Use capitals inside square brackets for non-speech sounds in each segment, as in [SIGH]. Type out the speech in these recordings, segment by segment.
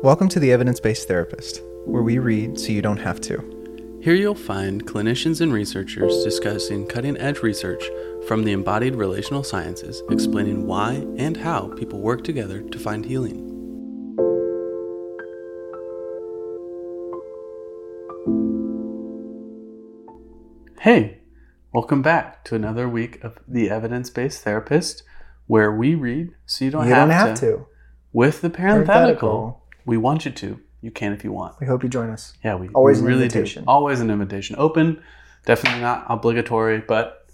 Welcome to the Evidence Based Therapist, where we read so you don't have to. Here you'll find clinicians and researchers discussing cutting edge research from the embodied relational sciences, explaining why and how people work together to find healing. Hey, welcome back to another week of the Evidence Based Therapist, where we read so you don't, You have, don't have to. to. With the parenthetical, Parenthetical. We want you to. You can if you want. We hope you join us. Yeah, we Always we an really invitation. do. Always an invitation. Open, definitely not obligatory, but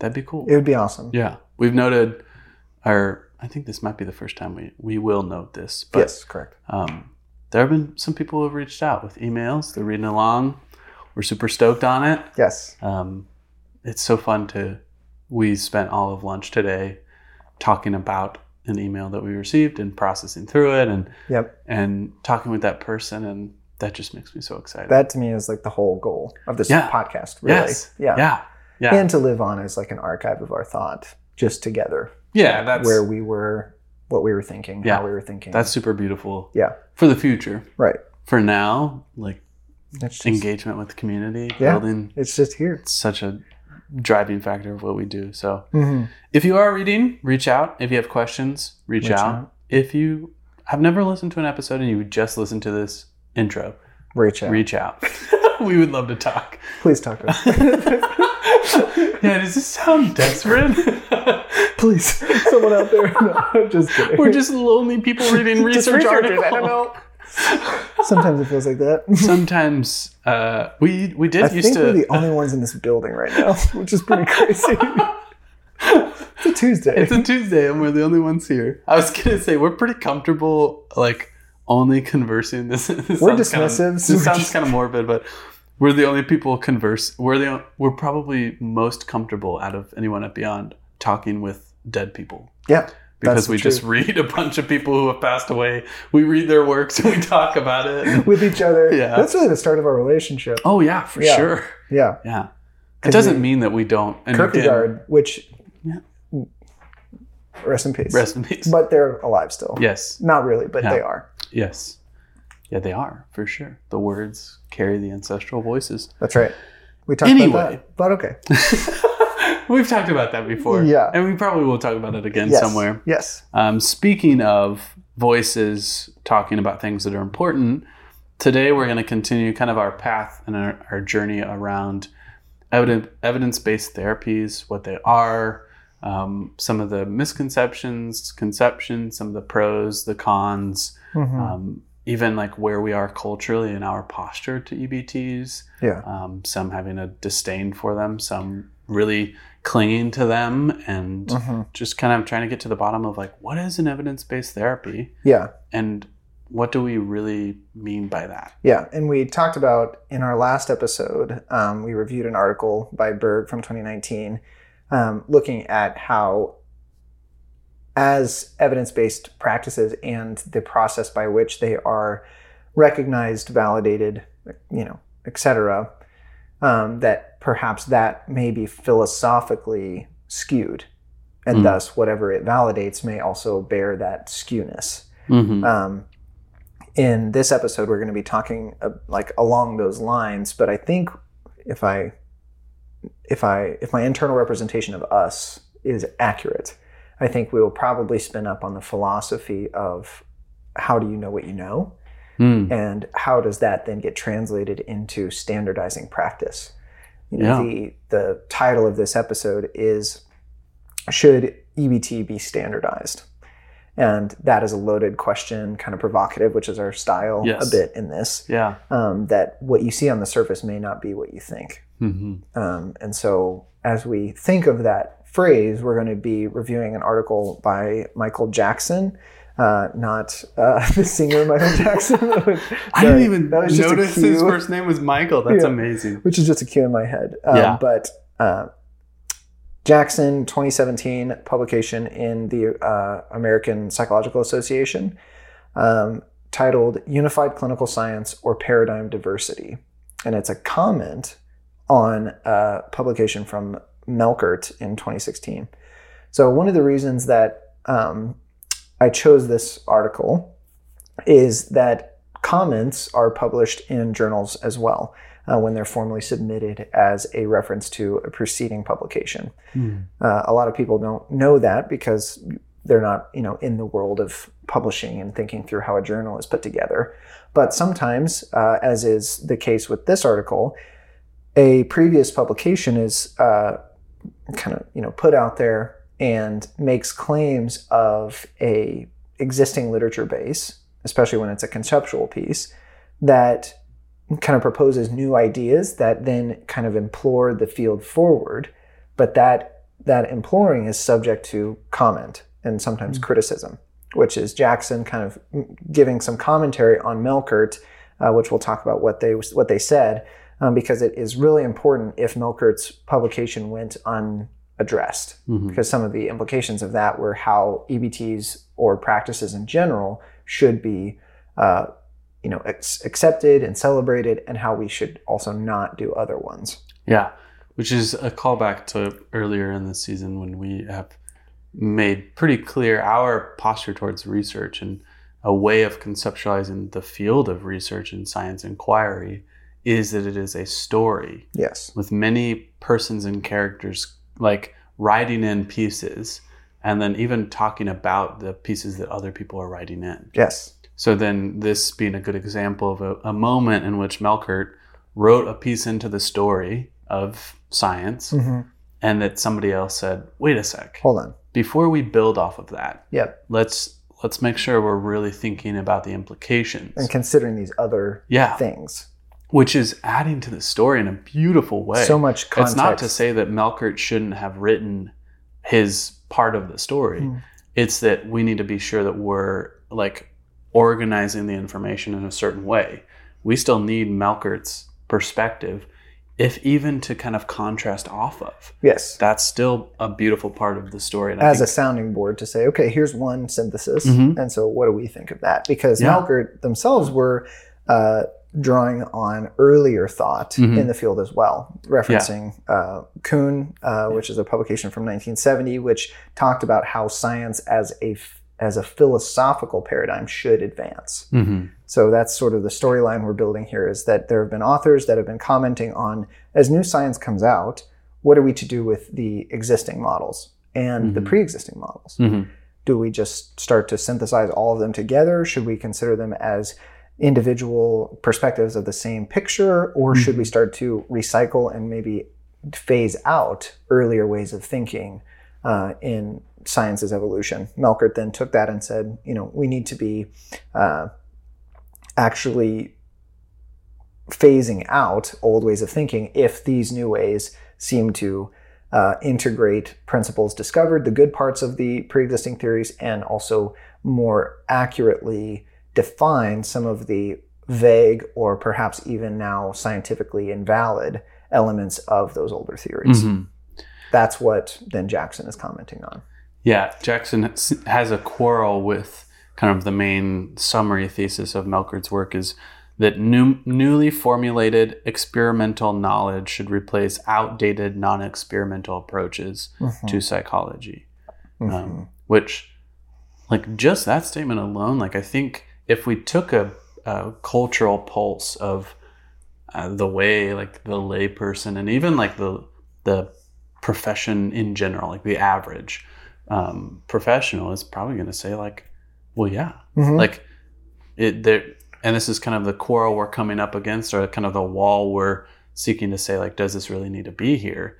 that'd be cool. It would be awesome. yeah, we've noted, or I think this might be the first time we we will note this, but yes, correct. um, there have been some people who have reached out with emails. They're reading along. We're super stoked on it. Yes. Um, it's so fun to. We spent all of lunch today talking about an email that we received and processing through it and Yep. and talking with that person and that just makes me so excited. That to me is like the whole goal of this Yeah. podcast, really. yes. Yeah. Yeah. Yeah. And to live on as like an archive of our thought just together. yeah. That's where we were, what we were thinking, Yeah. how we were thinking. that's super beautiful yeah. for the future. Right. For now, like just, engagement with the community, Yeah. building it's just here. it's such a driving factor of what we do. So Mhm. if you are reading, reach out. If you have questions, reach, Reach out. out. If you have never listened to an episode and you just listened to this intro, Reach out. reach out. [LAUGHS] we would love to talk. Please talk to us. [LAUGHS] yeah, does this sound desperate? [LAUGHS] Please, someone out there. No, I'm just kidding. We're just lonely people reading research articles. I don't know. [LAUGHS] Sometimes it feels like that. Sometimes uh, we we did I used think we're the only ones in this building right now, [LAUGHS] which is pretty crazy. [LAUGHS] it's a Tuesday. it's a Tuesday and we're the only ones here. I was gonna say we're pretty comfortable, like only conversing. This, this We're sounds kind of- dismissive, so this sounds just- kind of morbid, but we're the only people converse. We're the we're probably most comfortable out of anyone at Beyond talking with dead people. yeah, Because we just read a bunch of people who have passed away. We read their works and we talk about it. [LAUGHS] with each other. Yeah. That's really the start of our relationship. Oh yeah, for Yeah. sure. Yeah. Yeah. It doesn't we- mean that we don't. And Kierkegaard, which Yeah. rest in peace. Rest in peace. But they're alive still. yes. Not really, but Yeah. they are. Yes. Yeah, they are for sure. The words carry the ancestral voices. That's right. We talked Anyway. about that. But okay. [LAUGHS] [LAUGHS] We've talked about that before. Yeah. And we probably will talk about it again Yes. somewhere. Yes. Um, speaking of voices talking about things that are important, today we're going to continue kind of our path and our, our journey around evidence evidence based therapies, what they are, um, some of the misconceptions, conceptions, some of the pros, the cons, Mhm. um, even like where we are culturally in our posture to EBTs, yeah. um, some having a disdain for them, some really clinging to them, and Mhm. just kind of trying to get to the bottom of like what is an evidence-based therapy Yeah. and what do we really mean by that Yeah, and we talked about in our last episode, um, we reviewed an article by Berg from 2019 um, looking at how, as evidence based practices and the process by which they are recognized, validated, you know, etc., um, that perhaps that may be philosophically skewed. And Mm. thus, whatever it validates may also bear that skewness mm-hmm. um, in this episode we're going to be talking uh, like along those lines but i think if i if i if my internal representation of us is accurate i think we will probably spin up on the philosophy of how do you know what you know mm. and how does that then get translated into standardizing practice you know Yeah. the the title of this episode is should ebt be standardized and that is a loaded question kind of provocative which is our style Yes. a bit in this yeah um, that what you see on the surface may not be what you think mm-hmm. um, and so as we think of that phrase we're going to be reviewing an article by michael jackson uh, not uh, [LAUGHS] the singer Michael [LAUGHS] Jackson. [LAUGHS] i didn't even that was just notice his first name was michael that's Yeah. amazing which is just a cue in my head. Um, Yeah. But uh, Jackson, 2017 publication in the uh, American Psychological Association, um, titled "Unified Clinical Science or Paradigm Diversity," and it's a comment on a publication from Melchert in 2016. So one of the reasons that um, I chose this article is that comments are published in journals as well uh, when they're formally submitted as a reference to a preceding publication. Uh, a lot of people don't know that because they're not, you know, in the world of publishing and thinking through how a journal is put together. But sometimes, uh, as is the case with this article, a previous publication is uh, kind of, you know, put out there and makes claims of a existing literature base, especially when it's a conceptual piece, that kind of proposes new ideas that then kind of implore the field forward, but that that imploring is subject to comment and sometimes criticism, which is Jackson kind of giving some commentary on Melchert, uh, which we'll talk about what they what they said, um, because it is really important if Melchert's publication went unaddressed, because some of the implications of that were how EBTs or practices in general should be. Uh, you know, ex- accepted and celebrated, and how we should also not do other ones. Yeah, which is a callback to earlier in the season when we have made pretty clear our posture towards research and a way of conceptualizing the field of research and science inquiry is that it is a story Yes. with many persons and characters like writing in pieces and then even talking about the pieces that other people are writing in. Yes. So then, this being a good example of a, a moment in which Melchert wrote a piece into the story of science, hmm and that somebody else said, "Wait a sec, Hold on. before we build off of that, Yep. let's let's make sure we're really thinking about the implications." And considering these other yeah, things, which is adding to the story in a beautiful way. so much context. It's not to say that Melchert shouldn't have written his part of the story. Mm. It's that we need to be sure that we're like organizing the information in a certain way. We still need Melchert's perspective, if even to kind of contrast off of. Yes. That's still a beautiful part of the story. And As a sounding board to say, okay, here's one synthesis, Mhm. and so what do we think of that? Because Yeah. Melchert themselves were uh, drawing on earlier thought Mhm. in the field as well, referencing uh, Kuhn, uh, which is a publication from 1970, which talked about how science as a as a philosophical paradigm should advance. Mhm. So that's sort of the storyline we're building here is that there have been authors that have been commenting on as new science comes out, what are we to do with the existing models and the Mhm. pre existing models? Mhm. Do we just start to synthesize all of them together? Should we consider them as individual perspectives of the same picture? Or should we start to recycle and maybe phase out earlier ways of thinking uh, in science's evolution? Melchert then took that and said, you know, we need to be uh, actually phasing out old ways of thinking if these new ways seem to uh, integrate principles discovered, the good parts of the pre-existing theories, and also more accurately define some of the vague or perhaps even now scientifically invalid elements of those older theories. Mhm. That's what then Jackson is commenting on. Yeah, Jackson has- a quarrel with kind of the main summary thesis of Melchert's work is that new, newly formulated experimental knowledge should replace outdated non-experimental approaches to psychology. Mhm. Um, which, like, just that statement alone, like, I think if we took a, a cultural pulse of uh, the way, like, the layperson and even like the the profession in general, like the average um, professional, is probably going to say, like, well, yeah, Mhm. like it there and this is kind of the quarrel we're coming up against or kind of the wall we're seeking to say like does this really need to be here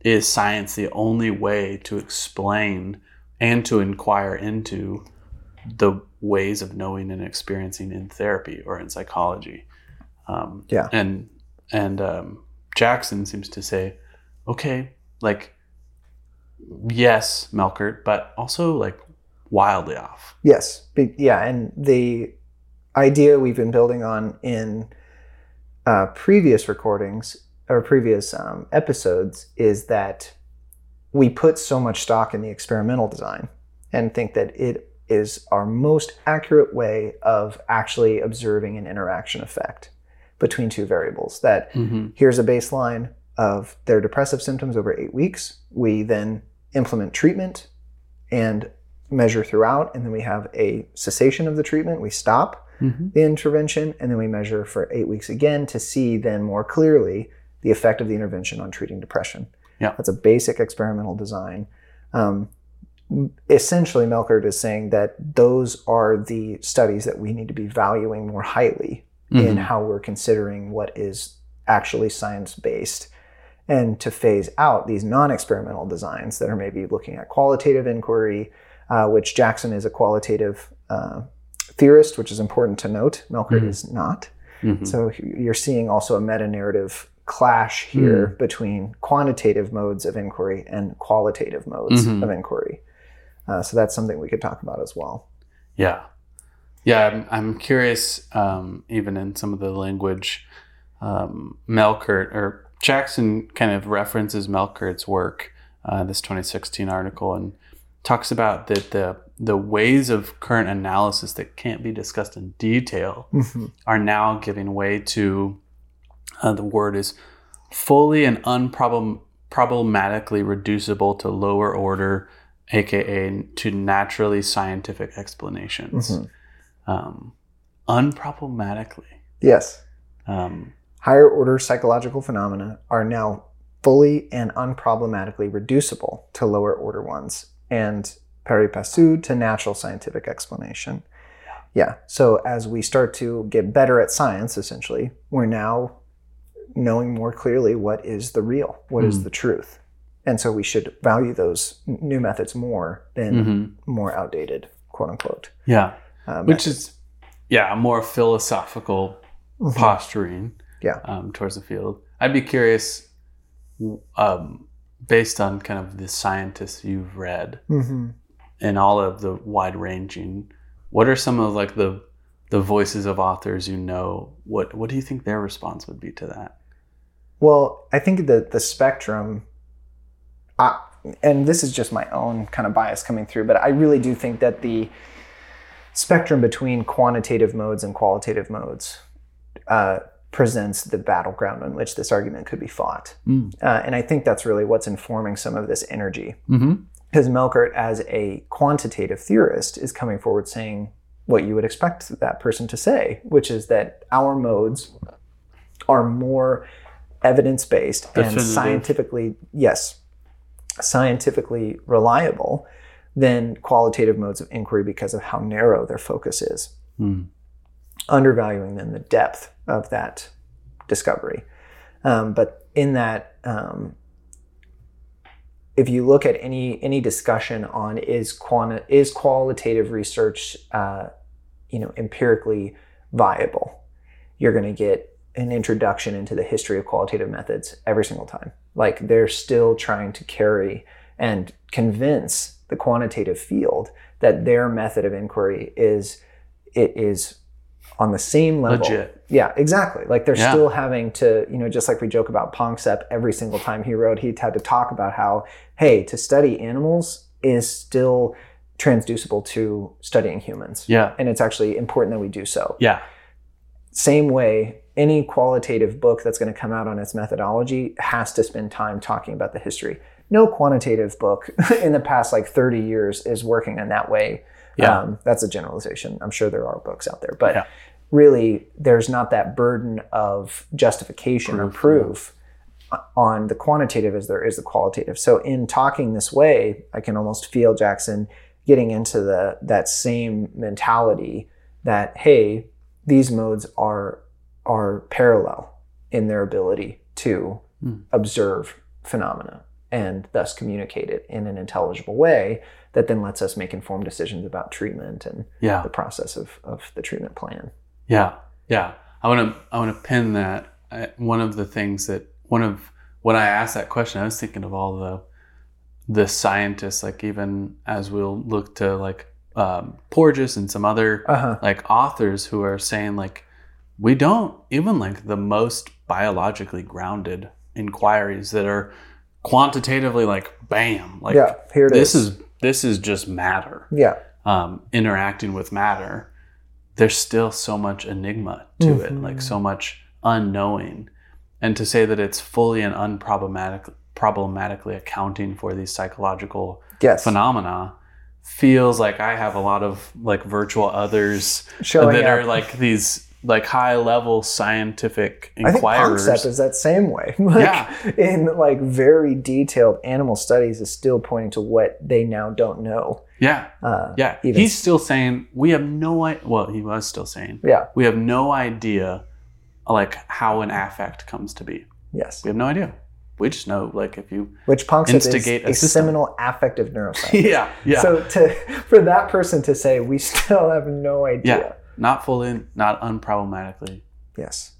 is science the only way to explain and to inquire into the ways of knowing and experiencing in therapy or in psychology. Um, Yeah. and and um, jackson seems to say okay like yes melchert but also like wildly off. Yes, yeah, and the idea we've been building on in uh, previous recordings or previous um, episodes is that we put so much stock in the experimental design and think that it is our most accurate way of actually observing an interaction effect between two variables. That mm-hmm. here's a baseline of their depressive symptoms over eight weeks. We then implement treatment, and measure throughout, and then we have a cessation of the treatment. We stop Mhm. the intervention, and then we measure for eight weeks again to see then more clearly the effect of the intervention on treating depression. Yeah. That's a basic experimental design. Um, essentially, Melchert is saying that those are the studies that we need to be valuing more highly in Mhm. how we're considering what is actually science based and to phase out these non experimental designs that are maybe looking at qualitative inquiry, uh, which Jackson is a qualitative uh, theorist, which is important to note. Melchert Mhm. is not. Mhm. So you're seeing also a meta narrative clash here between quantitative modes of inquiry and qualitative modes Mhm. of inquiry. Uh, so that's something we could talk about as well. Yeah. Yeah, I'm, I'm curious, um, even in some of the language, um, Melchert or Jackson kind of references Melchert's work, uh, this 2016 article, and talks about that the the ways of current analysis that can't be discussed in detail Mhm. are now giving way to uh, the word is fully and unproblem problematically reducible to lower order, aka to naturally scientific explanations. Mhm. Um, unproblematically. Yes. Um, Higher order psychological phenomena are now fully and unproblematically reducible to lower order ones and pari passu to natural scientific explanation. Yeah. So as we start to get better at science, essentially, we're now knowing more clearly what is the real, what is Mm. the truth. And so we should value those new methods more than mhm. more outdated, quote unquote. Yeah, uh, which is yeah a more philosophical Mhm. posturing Yeah. um, towards the field. I'd be curious, um, based on kind of the scientists you've read Mhm. and all of the wide ranging, what are some of like the the voices of authors you know? What what do you think their response would be to that? Well, I think that the spectrum, I, and this is just my own kind of bias coming through, but I really do think that the spectrum between quantitative modes and qualitative modes uh, presents the battleground on which this argument could be fought. Mm. Uh, and I think that's really what's informing some of this energy. Mm-hmm. Because Melchert, as a quantitative theorist, is coming forward saying what you would expect that person to say, which is that our modes are more evidence based and scientifically, yes, scientifically reliable than qualitative modes of inquiry because of how narrow their focus is, Mm. undervaluing then the depth of that discovery. Um, but in that, um, if you look at any any discussion on is quanti- is qualitative research, uh, you know, empirically viable, you're going to get an introduction into the history of qualitative methods every single time. Like they're still trying to carry and convince the quantitative field that their method of inquiry is it is on the same level. Legit. Yeah, exactly. Like they're Yeah. still having to, you know, just like we joke about Panksepp every single time he wrote, he had to talk about how, hey, to study animals is still transducible to studying humans. Yeah. And it's actually important that we do so. Yeah. Same way, any qualitative book that's going to come out on its methodology has to spend time talking about the history. No quantitative book [LAUGHS] in the past like 30 years is working in that way. Yeah. Um, that's a generalization. I'm sure there are books out there, but Yeah. really, there's not that burden of justification or Proof, proof on the quantitative as there is the qualitative. So in talking this way, I can almost feel Jackson getting into the that same mentality that hey, these modes are are parallel in their ability to Hmm. observe phenomena and thus communicate it in an intelligible way that then lets us make informed decisions about treatment and Yeah. the process of, of the treatment plan. Yeah, yeah. I want to I want to pin that. I, one of the things that one of when I asked that question, I was thinking of all the the scientists, like even as we'll look to like um, Porges and some other Uh-huh. like authors who are saying like we don't even like the most biologically grounded inquiries that are quantitatively like bam like yeah, here it is. this is this is just matter yeah, um, interacting with matter, there's still so much enigma to it, Mhm. like so much unknowing. And to say that it's fully and unproblematic, problematically accounting for these psychological yes, phenomena feels like I have a lot of like virtual others Showing that up. are like these like high level scientific I think inquirers. concept is that same way. [LAUGHS] like, Yeah. In like very detailed animal studies is still pointing to what they now don't know. yeah, Uh, yeah. Even- He's still saying we have no idea. Well, he was still saying yeah. we have no idea like how an affect comes to be. Yes. We have no idea. We just know like if you Which is Instigate a, a system. seminal affective [LAUGHS] neuroscience. yeah yeah So to for that person to say we still have no idea. Yeah. Not fully not unproblematically. Yes.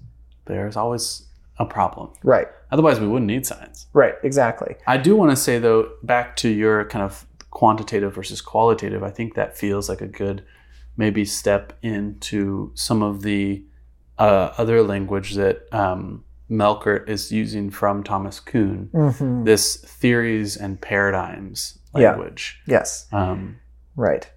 There's always a problem. Right. Otherwise, we wouldn't need science. Right. Exactly. I do want to say though, back to your kind of quantitative versus qualitative, I think that feels like a good maybe step into some of the uh, other language that um, Melchert is using from Thomas Kuhn. hmm This theories and paradigms Yeah. language. Yes. Um, Right.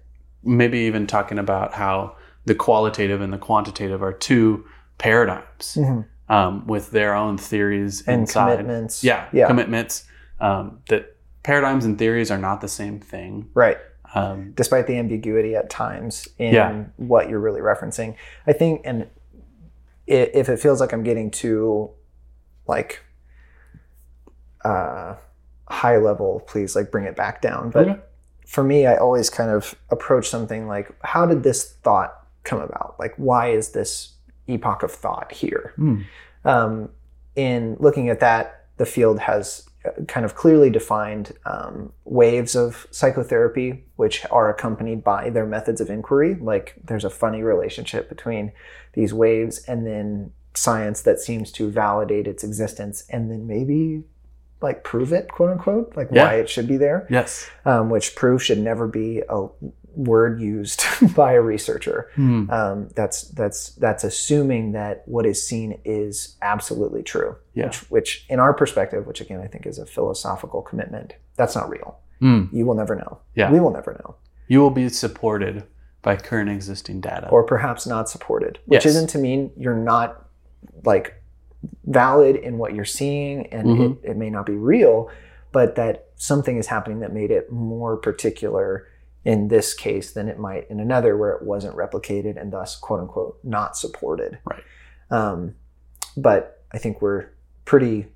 maybe even talking about how the qualitative and the quantitative are two paradigms Mhm. um, with their own theories And inside. commitments. Yeah, Yeah. commitments. Um, that paradigms and theories are not the same thing. Right. Um, Despite the ambiguity at times in Yeah. what you're really referencing, I think, and i- if it feels like I'm getting too, like, uh, high level, please like bring it back down. But Okay. for me, I always kind of approach something like, how did this thought come about? Like, why is this epoch of thought here? hmm, um, in looking at that, the field has uh, kind of clearly defined um, waves of psychotherapy, which are accompanied by their methods of inquiry. Like there's a funny relationship between these waves and then science that seems to validate its existence and then maybe like prove it, quote unquote, like Yeah. why it should be there yes. um, which proof should never be a word used [LAUGHS] by a researcher. Hmm, Um, that's that's that's assuming that what is seen is absolutely true. Yeah. Which, which, in our perspective, which again I think is a philosophical commitment, that's not real. hmm. You will never know. Yeah. We will never know, You will be supported by current existing data. or perhaps not supported. Which Yes. isn't to mean you're not like valid in what you're seeing, and Mhm. it, it may not be real, but that something is happening that made it more particular in this case than it might in another where it wasn't replicated and thus quote unquote not supported. Right. Um, but I think we're pretty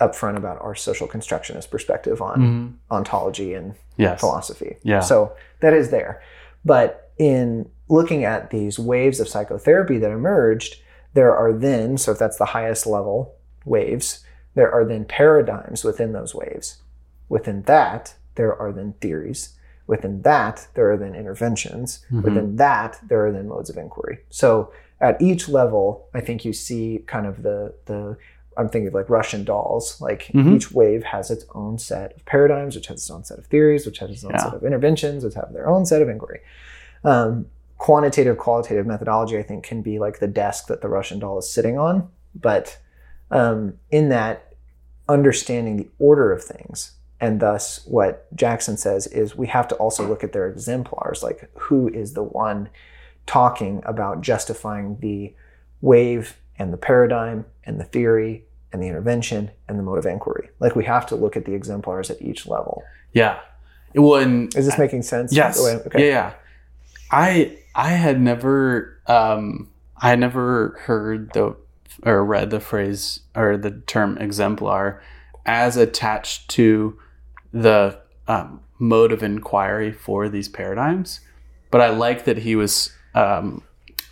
upfront about our social constructionist perspective on Mhm. ontology and Yes. philosophy. Yeah. So that is there. But in looking at these waves of psychotherapy that emerged, there are then, so if that's the highest level waves, there are then paradigms within those waves. Within that, there are then theories. Within that, there are then interventions. Mhm. Within that, there are then modes of inquiry. So at each level, I think you see kind of the the I'm thinking of like Russian dolls. Like Mhm. each wave has its own set of paradigms, which has its own set of theories, which has its own Yeah. set of interventions, which have their own set of inquiry. Um, quantitative, qualitative methodology, I think, can be like the desk that the Russian doll is sitting on. But um, in that, understanding the order of things, and thus what Jackson says is we have to also look at their exemplars, like who is the one talking about justifying the wave and the paradigm and the theory and the intervention and the mode of inquiry. Like we have to look at the exemplars at each level. Yeah. Well, and Is this making sense? Yes. The way- Yeah, yeah. I I had never um I had never heard the or read the phrase or the term exemplar as attached to the um, mode of inquiry for these paradigms. But I like that he was um,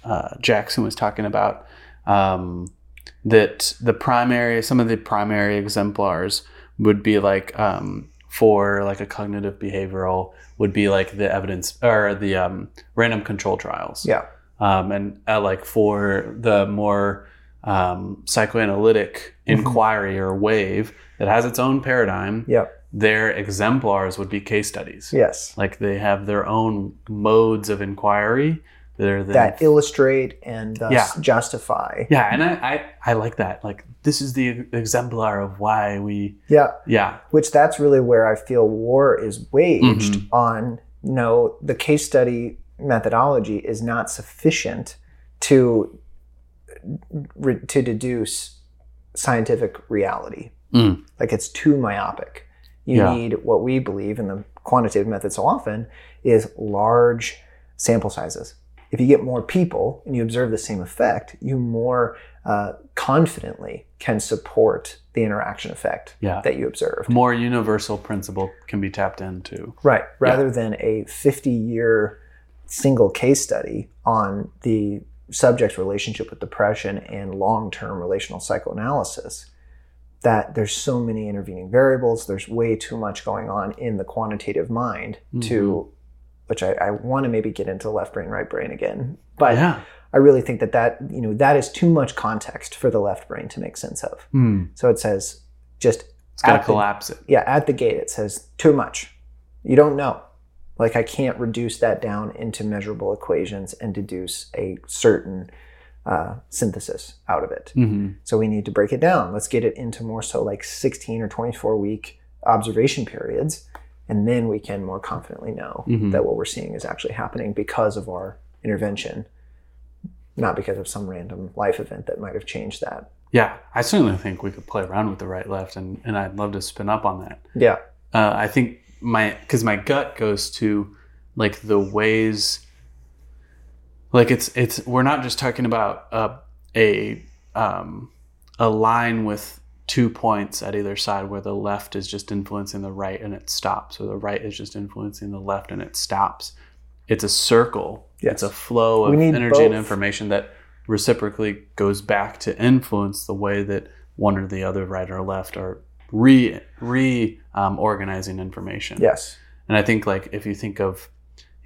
uh, Jackson was talking about um, that the primary some of the primary exemplars would be like um, for like a cognitive behavioral would be like the evidence or the um, random control trials Yeah. um, and uh, like for the more um, psychoanalytic inquiry or wave that has its own paradigm Yep. Their exemplars would be case studies Yes. like they have their own modes of inquiry that That illustrate and thus Yeah. justify. yeah and I, I i like that like this is the exemplar of why we Yeah. yeah Which that's really where I feel war is waged Mhm. on no, the case study methodology is not sufficient to re, to deduce scientific reality. Mm. Like it's too myopic. You Yeah. need what we believe in the quantitative method so often is large sample sizes. If you get more people and you observe the same effect, you more uh, confidently can support the interaction effect Yeah. that you observed. More universal principle can be tapped into. Right. Rather than a 50 year single case study on the subject's relationship with depression and long term relational psychoanalysis, that there's so many intervening variables. There's way too much going on in the quantitative mind to, which I, I want to maybe get into left brain, right brain again. But yeah. I really think that that, you know, that is too much context for the left brain to make sense of. Hmm. So it says just It's got to the- collapse it. yeah, at the gate it says too much. You don't know. Like I can't reduce that down into measurable equations and deduce a certain uh, synthesis out of it. hmm So we need to break it down. Let's get it into more so like 16 or 24 week observation periods, and then we can more confidently know Mhm. that what we're seeing is actually happening because of our intervention, not because of some random life event that might have changed that. Yeah. I certainly think we could play around with the right left, and, and I'd love to spin up on that. Yeah. uh, I think my because my gut goes to like the ways like it's it's we're not just talking about a a um, a line with two points at either side where the left is just influencing the right and it stops or the right is just influencing the left and it stops it's a circle Yes. it's a flow of energy and information that reciprocally goes back to influence the way that one or the other right or left are re re um, organizing information Yes. and I think like if you think of,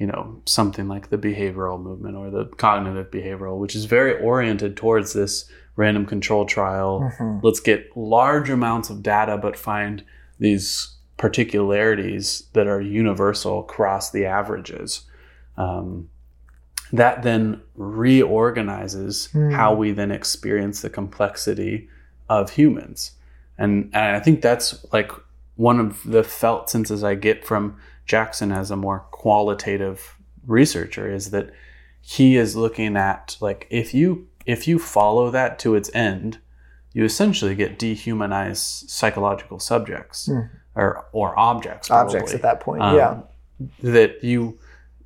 you know, something like the behavioral movement or the cognitive behavioral, which is very oriented towards this random control trial. Mhm. Let's get large amounts of data, but find these particularities that are universal across the averages. Um, that then reorganizes Hmm. how we then experience the complexity of humans. And, and I think that's like one of the felt senses I get from Jackson as a more qualitative researcher is that he is looking at like if you if you follow that to its end, you essentially get dehumanized psychological subjects Hmm. or or objects. Objects at that point. um, yeah. that you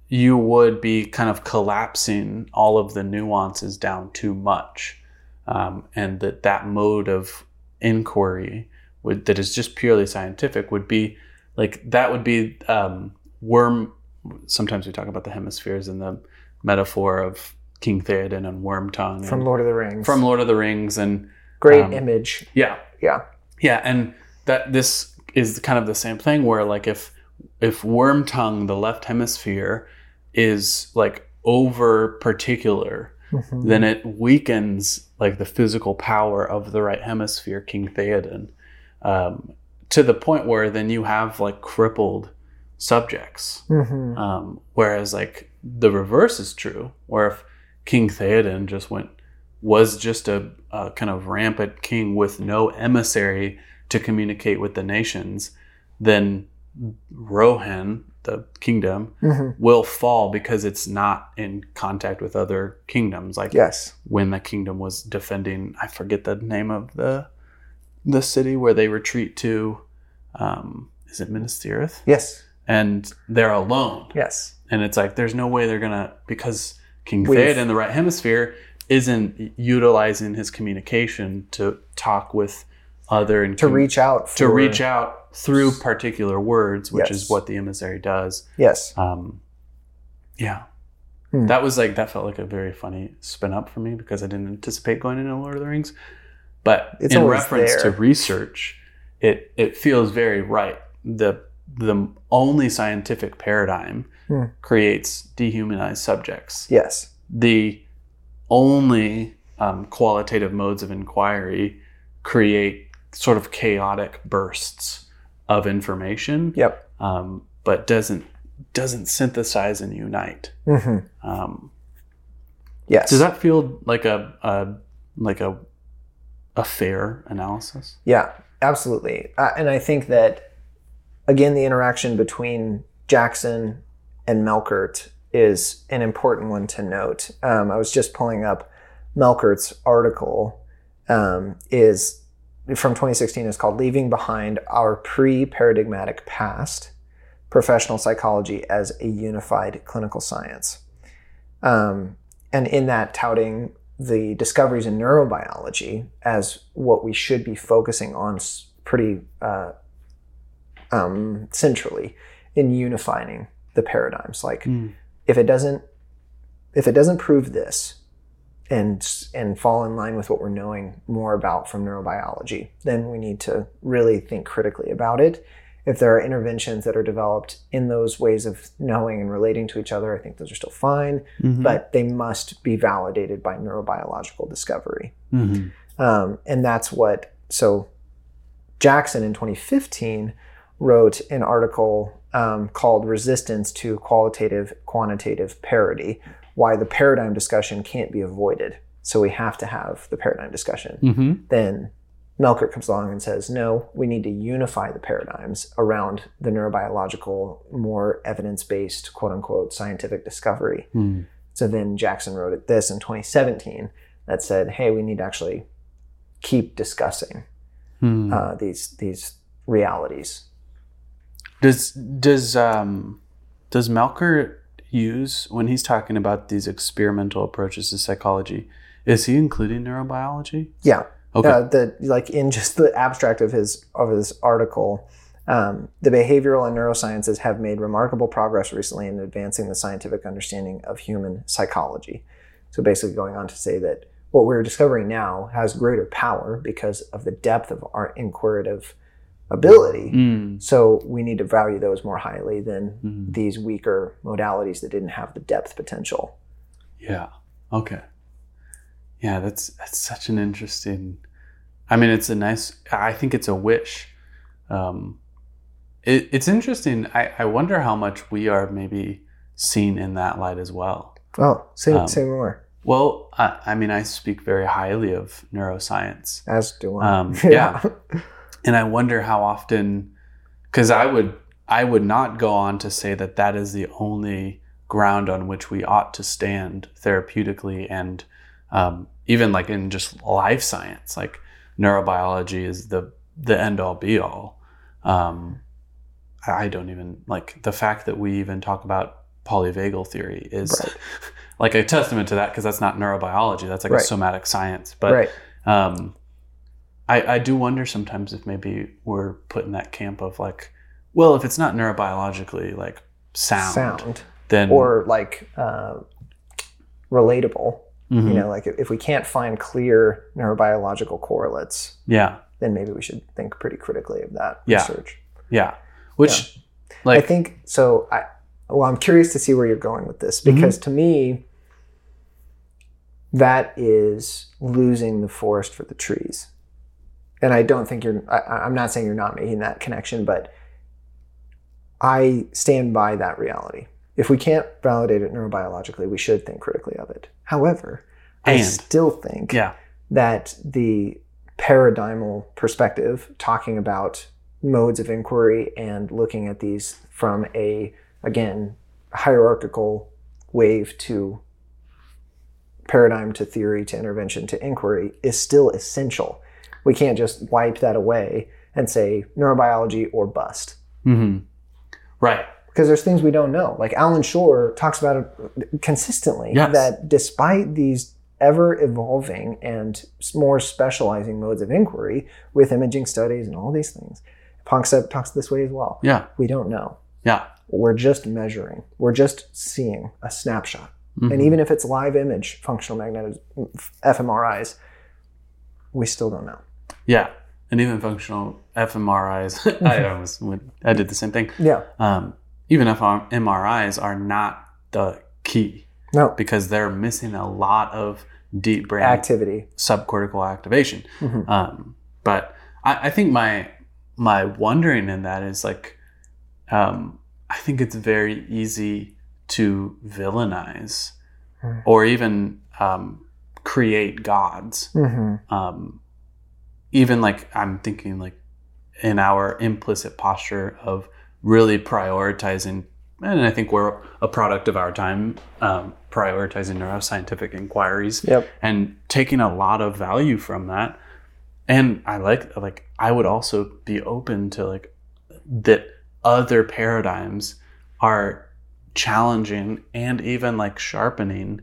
you would be kind of collapsing all of the nuances down too much um, and that that mode of inquiry would that is just purely scientific would be like that would be um, worm sometimes we talk about the hemispheres and the metaphor of king theoden and Wormtongue From and- Lord of the Rings. from lord of the rings and Great um, image. yeah Yeah. yeah, and that this is kind of the same thing where like if if Wormtongue, the left hemisphere, is like over particular, Mhm. then it weakens like the physical power of the right hemisphere, King Theoden, um, to the point where then you have like crippled subjects. Mhm. Um, whereas like the reverse is true, where if King Theoden just went was just a, a kind of rampant king with no emissary to communicate with the nations, then Rohan, the kingdom, Mhm. will fall because it's not in contact with other kingdoms. Like Yes. when the kingdom was defending, I forget the name of the the city where they retreat to. Um, is it Minas Tirith? Yes. And they're alone Yes. and it's like there's no way they're gonna because King We've- Theoden in the right hemisphere isn't utilizing his communication to talk with other and To reach out. For, to reach out through particular words, which Yes. is what the emissary does. Yes. Um, yeah, Hmm. that was like that felt like a very funny spin up for me because I didn't anticipate going into Lord of the Rings, but It's in reference there. to research, it it feels very right. the The only scientific paradigm Hmm. creates dehumanized subjects. Yes. The only um, qualitative modes of inquiry create sort of chaotic bursts of information Yep. um, but doesn't doesn't synthesize and unite. hmm Um, Yes. does that feel like a, a like a a fair analysis? Yeah, absolutely. Uh, and I think that, again, the interaction between Jackson and Melchert is an important one to note. Um, I was just pulling up Melchert's article, um, is from 2016. It's called Leaving Behind Our Pre Paradigmatic Past professional psychology as a unified clinical science. Um, and in that, touting the discoveries in neurobiology as what we should be focusing on pretty uh, um, centrally in unifying the paradigms. Like, mm. if it doesn't, if it doesn't prove this, and and fall in line with what we're knowing more about from neurobiology, then we need to really think critically about it if there are interventions that are developed in those ways of knowing and relating to each other, I think those are still fine, mm-hmm. but they must be validated by neurobiological discovery. Mm-hmm. Um, and that's what, so Jackson in 2015 wrote an article um, called Resistance to Qualitative Quantitative Parity Why the Paradigm Discussion Can't Be Avoided. So we have to have the paradigm discussion. Mm-hmm. Then Melchert comes along and says, no, we need to unify the paradigms around the neurobiological, more evidence based, quote unquote, scientific discovery. Mm. So then Jackson wrote it this in 2017 that said, hey, we need to actually keep discussing mm. uh, these these realities. Does does um, does Melchert use when he's talking about these experimental approaches to psychology? Is he including neurobiology? Yeah. Okay. Uh, the like in just the abstract of his of his article, um, the behavioral and neurosciences have made remarkable progress recently in advancing the scientific understanding of human psychology. So basically, going on to say that what we're discovering now has greater power because of the depth of our inquisitive ability. Mm. So we need to value those more highly than mm. these weaker modalities that didn't have the depth potential. Yeah. Okay. Yeah, that's that's such an interesting. I mean, it's a nice. I think it's a wish. Um, it, it's interesting. I, I wonder how much we are maybe seen in that light as well. Oh, say um, say more. Well, I, I, mean, I speak very highly of neuroscience. As do I. Um, [LAUGHS] yeah, and I wonder how often, because I would I would not go on to say that that is the only ground on which we ought to stand therapeutically and um, even like in just life science, like neurobiology is the the end all be all. Um, I don't even like the fact that we even talk about polyvagal theory is right. [LAUGHS] like a testament to that because that's not neurobiology. That's like right. a somatic science. But right. um, I, I do wonder sometimes if maybe we're put in that camp of like, well, if it's not neurobiologically like sound, sound. then or like uh, relatable, Mm-hmm. You know, like if we can't find clear neurobiological correlates, yeah, then maybe we should think pretty critically of that yeah. research. Yeah, which, yeah. like, I think so. I well, I'm curious to see where you're going with this because mm-hmm. to me, that is losing the forest for the trees. And I don't think you're. I, I'm not saying you're not making that connection, but I stand by that reality. If we can't validate it neurobiologically, we should think critically of it. However, and, I still think yeah. that the paradigmal perspective, talking about modes of inquiry and looking at these from a, again, hierarchical wave to paradigm to theory to intervention to inquiry is still essential. We can't just wipe that away and say neurobiology or bust. Mm-hmm. Right because there's things we don't know. Like Allan Schore talks about it consistently yes. that despite these ever evolving and more specializing modes of inquiry with imaging studies and all these things, Panksepp talks this way as well. Yeah. We don't know. Yeah. We're just measuring. We're just seeing a snapshot. Mm-hmm. And even if it's live image functional magnetic fMRIs, we still don't know. Yeah. And even functional fMRIs, [LAUGHS] I [LAUGHS] almost went, I did the same thing. Yeah. Um, even if our MRIs are not the key. No. Because they're missing a lot of deep brain activity, subcortical activation. Mm-hmm. Um, but I, I, think my my wondering in that is like, um, I think it's very easy to villainize mm-hmm. or even um, create gods. Mm-hmm. Um, even like I'm thinking like in our implicit posture of really prioritizing, and I think we're a product of our time, um, prioritizing neuroscientific inquiries yep. and taking a lot of value from that. And I like, like, I would also be open to like that other paradigms are challenging and even like sharpening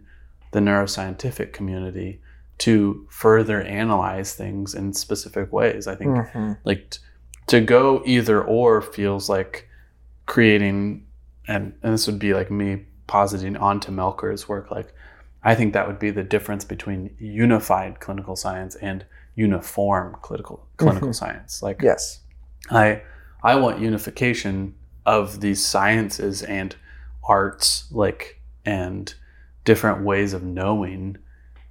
the neuroscientific community to further analyze things in specific ways. I think Mhm. like t- to go either or feels like creating and, and this would be like me positing onto Melchert's work like I think that would be the difference between unified clinical science and uniform clinical clinical Mhm. science. Like Yes. I I want unification of these sciences and arts, like and different ways of knowing.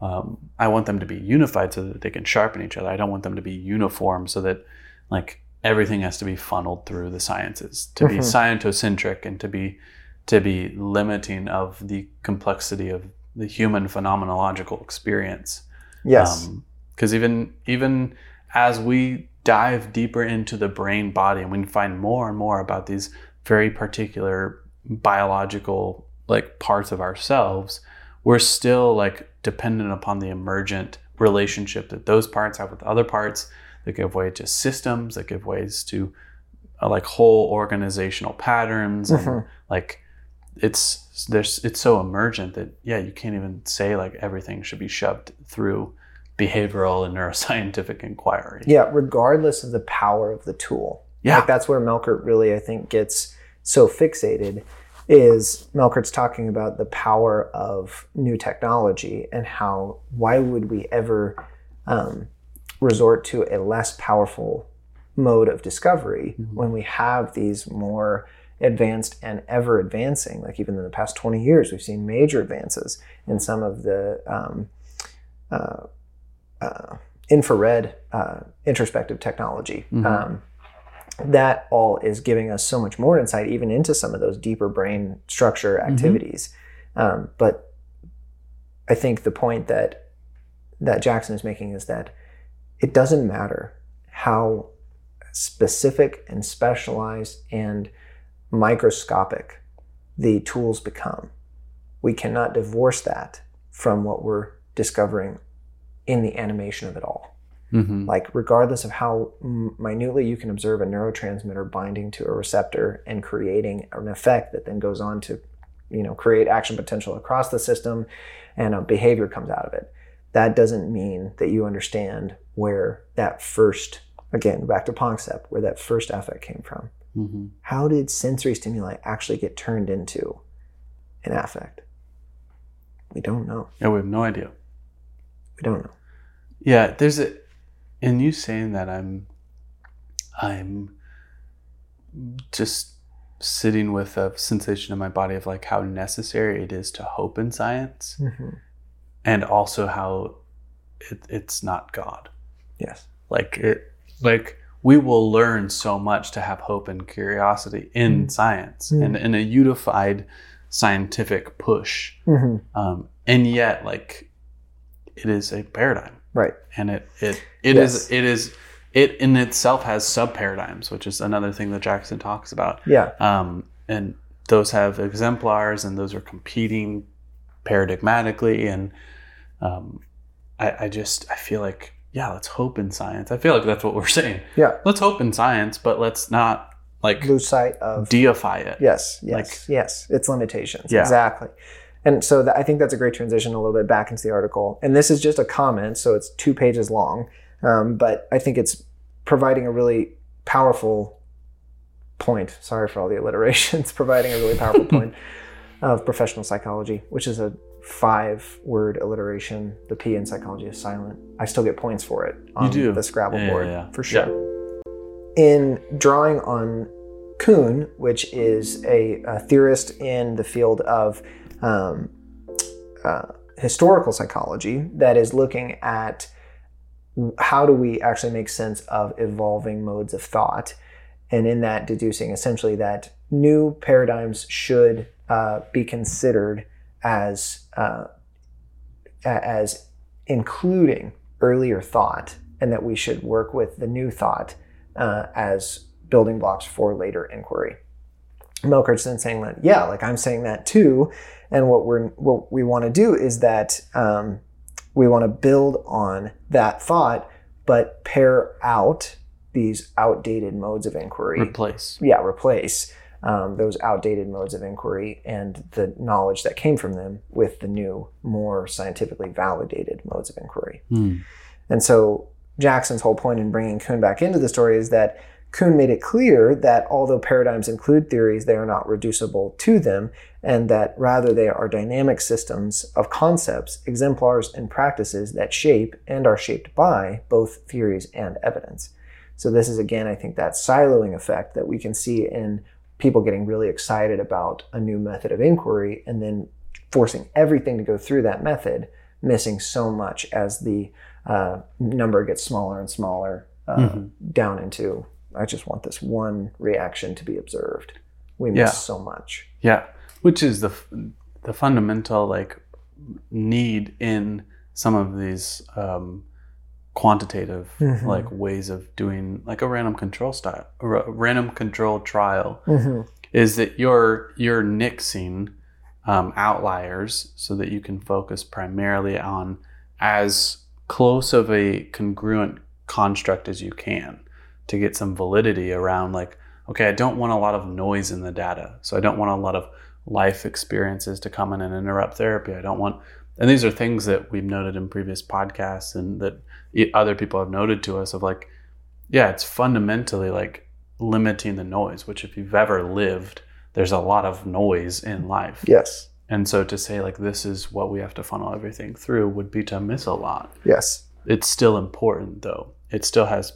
Um, I want them to be unified so that they can sharpen each other. I don't want them to be uniform so that like everything has to be funneled through the sciences to be Mhm. scientocentric and to be to be limiting of the complexity of the human phenomenological experience Yes. because even even as we dive deeper into the brain body and we find more and more about these very particular biological like parts of ourselves we're still like dependent upon the emergent relationship that those parts have with other parts that give way to systems that give ways to uh, like whole organizational patterns and Mhm. like it's there's it's so emergent that yeah you can't even say like everything should be shoved through behavioral and neuroscientific inquiry Yeah, regardless of the power of the tool. Yeah. Like that's where Melchert really, I think, gets so fixated is Melchert's talking about the power of new technology and how why would we ever um, resort to a less powerful mode of discovery Mhm. when we have these more advanced and ever advancing like even in the past 20 years we've seen major advances in some of the um, uh, uh, infrared uh, introspective technology. Mhm. Um, that all is giving us so much more insight, even into some of those deeper brain structure activities. Um, but I think the point that that Jackson is making is that it doesn't matter how specific and specialized and microscopic the tools become. We cannot divorce that from what we're discovering in the animation of it all. Mhm. Like, regardless of how minutely you can observe a neurotransmitter binding to a receptor and creating an effect that then goes on to, you know, create action potential across the system and a behavior comes out of it. That doesn't mean that you understand where that first, again, back to Panksepp, where that first affect came from. Mhm. How did sensory stimuli actually get turned into an affect? We don't know. yeah we have no idea We don't know. yeah there's a in you saying that i'm i'm just sitting with a sensation in my body of like how necessary it is to hope in science Mhm. And also how it, it's not god Yes. like it like we will learn so much to have hope and curiosity in Mm. science Mm. and in a unified scientific push hmm um, and yet like it is a paradigm Right. and it it it is Yes. it is it in itself has sub paradigms which is another thing that jackson talks about Yeah. um, and those have exemplars and those are competing paradigmatically and um, I, I just i feel like yeah let's hope in science i feel like that's what we're [LAUGHS] saying Yeah. let's hope in science but let's not like Lose sight of deify it Yes, yes, Like- yes. Its limitations. Yeah. Exactly. And so that, I think that's a great transition a little bit back into the article. And this is just a comment, so it's two pages long. Um, but I think it's providing a really powerful point. Sorry for all the alliterations. [LAUGHS] providing a really powerful [LAUGHS] point of professional psychology, which is a five word alliteration. The P in psychology is silent. I still get points for it on the Scrabble Yeah, yeah, board yeah. for sure in drawing on Kuhn, which is a, a theorist in the field of um, uh, historical psychology, that is looking at how do we actually make sense of evolving modes of thought, and in that deducing essentially that new paradigms should uh, be considered as uh, as including earlier thought, and that we should work with the new thought uh, as building blocks for later inquiry. Melchert's then saying that, yeah, like I'm saying that too, and what we're what we want to do is that um, we want to build on that thought, but pare out these outdated modes of inquiry Replace. yeah, replace um, those outdated modes of inquiry and the knowledge that came from them with the new, more scientifically validated modes of inquiry. Hmm. And so Jackson's whole point in bringing Kuhn back into the story is that Kuhn made it clear that although paradigms include theories, they are not reducible to them, and that rather they are dynamic systems of concepts, exemplars, and practices that shape and are shaped by both theories and evidence. So, this is again, I think, that siloing effect that we can see in people getting really excited about a new method of inquiry and then forcing everything to go through that method, missing so much as the uh, number gets smaller and smaller uh, Mhm. down into I just want this one reaction to be observed. We miss Yeah. so much. Yeah, which is the f- the fundamental like need in some of these um, quantitative Mhm. like ways of doing like a random control style, or a random control trial Mm-hmm. is that you're you're nixing um, outliers so that you can focus primarily on as close of a congruent construct as you can to get some validity around like okay i don't want a lot of noise in the data so i don't want a lot of life experiences to come in and interrupt therapy i don't want and these are things that we've noted in previous podcasts and that other people have noted to us of like yeah it's fundamentally like limiting the noise which if you've ever lived there's a lot of noise in life Yes. and so to say like this is what we have to funnel everything through would be to miss a lot Yes. it's still important though it still has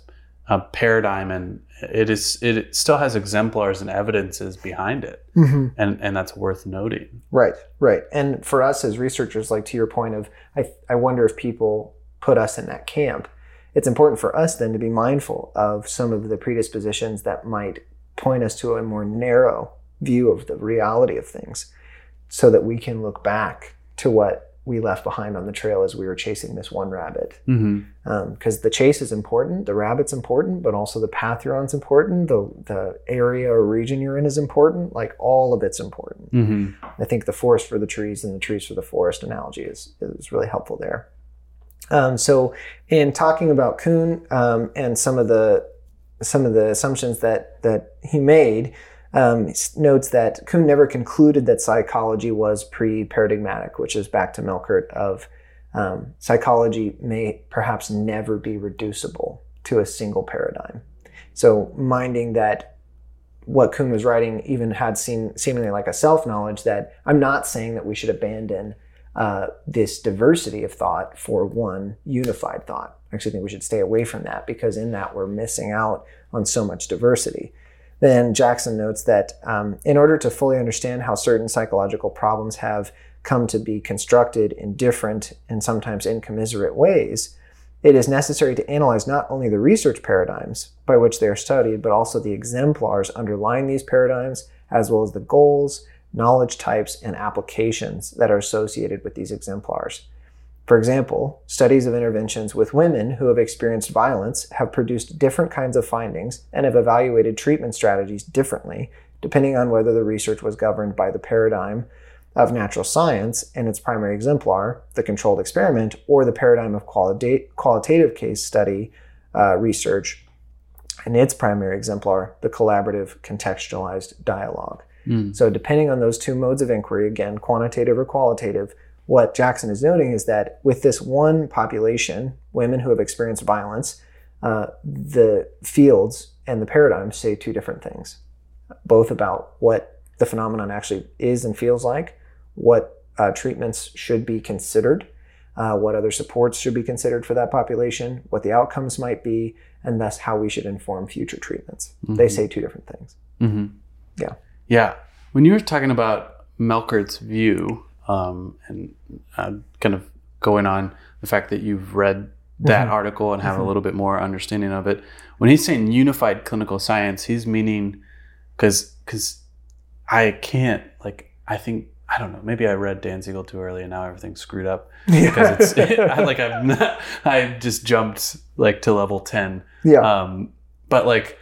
a paradigm and it is it still has exemplars and evidences behind it Mm-hmm. and and that's worth noting Right, right. And for us as researchers, like to your point of, I, I wonder if people put us in that camp. It's important for us then to be mindful of some of the predispositions that might point us to a more narrow view of the reality of things so that we can look back to what we left behind on the trail as we were chasing this one rabbit. mm-hmm. Because the chase is important, the rabbit's important, but also the path you're on is important, the, the area or region you're in is important. Like all of it's important. Mm-hmm. I think the forest for the trees and the trees for the forest analogy is, is really helpful there. Um, so, in talking about Kuhn um, and some of the some of the assumptions that that he made, um, notes that Kuhn never concluded that psychology was pre-paradigmatic, which is back to Melchert of um, psychology may perhaps never be reducible to a single paradigm. So, minding that what Kuhn was writing even had seem, seemingly like a self knowledge that I'm not saying that we should abandon uh, this diversity of thought for one unified thought. I actually think we should stay away from that because in that we're missing out on so much diversity. Then Jackson notes that um, in order to fully understand how certain psychological problems have come to be constructed in different and sometimes incommensurate ways, it is necessary to analyze not only the research paradigms by which they are studied, but also the exemplars underlying these paradigms, as well as the goals, knowledge types, and applications that are associated with these exemplars. For example, studies of interventions with women who have experienced violence have produced different kinds of findings and have evaluated treatment strategies differently, depending on whether the research was governed by the paradigm of natural science and its primary exemplar, the controlled experiment, or the paradigm of qualita- qualitative case study uh, research and its primary exemplar, the collaborative contextualized dialogue. Mm. So, depending on those two modes of inquiry, again, quantitative or qualitative, what Jackson is noting is that with this one population, women who have experienced violence, uh, the fields and the paradigms say two different things, both about what the phenomenon actually is and feels like, what uh, treatments should be considered, uh, what other supports should be considered for that population, what the outcomes might be, and thus how we should inform future treatments. They Mhm. say two different things. Mm-hmm. Yeah. Yeah. When you were talking about Melchert's view, um, and uh, kind of going on the fact that you've read that Mhm. article and have a Mhm. little bit more understanding of it, when he's saying unified clinical science, he's meaning because because I can't like I think I don't know maybe I read Dan Siegel too early and now everything's screwed up [LAUGHS] because it's [LAUGHS] I, like I've not, [LAUGHS] I just jumped like to level ten yeah. um, but like,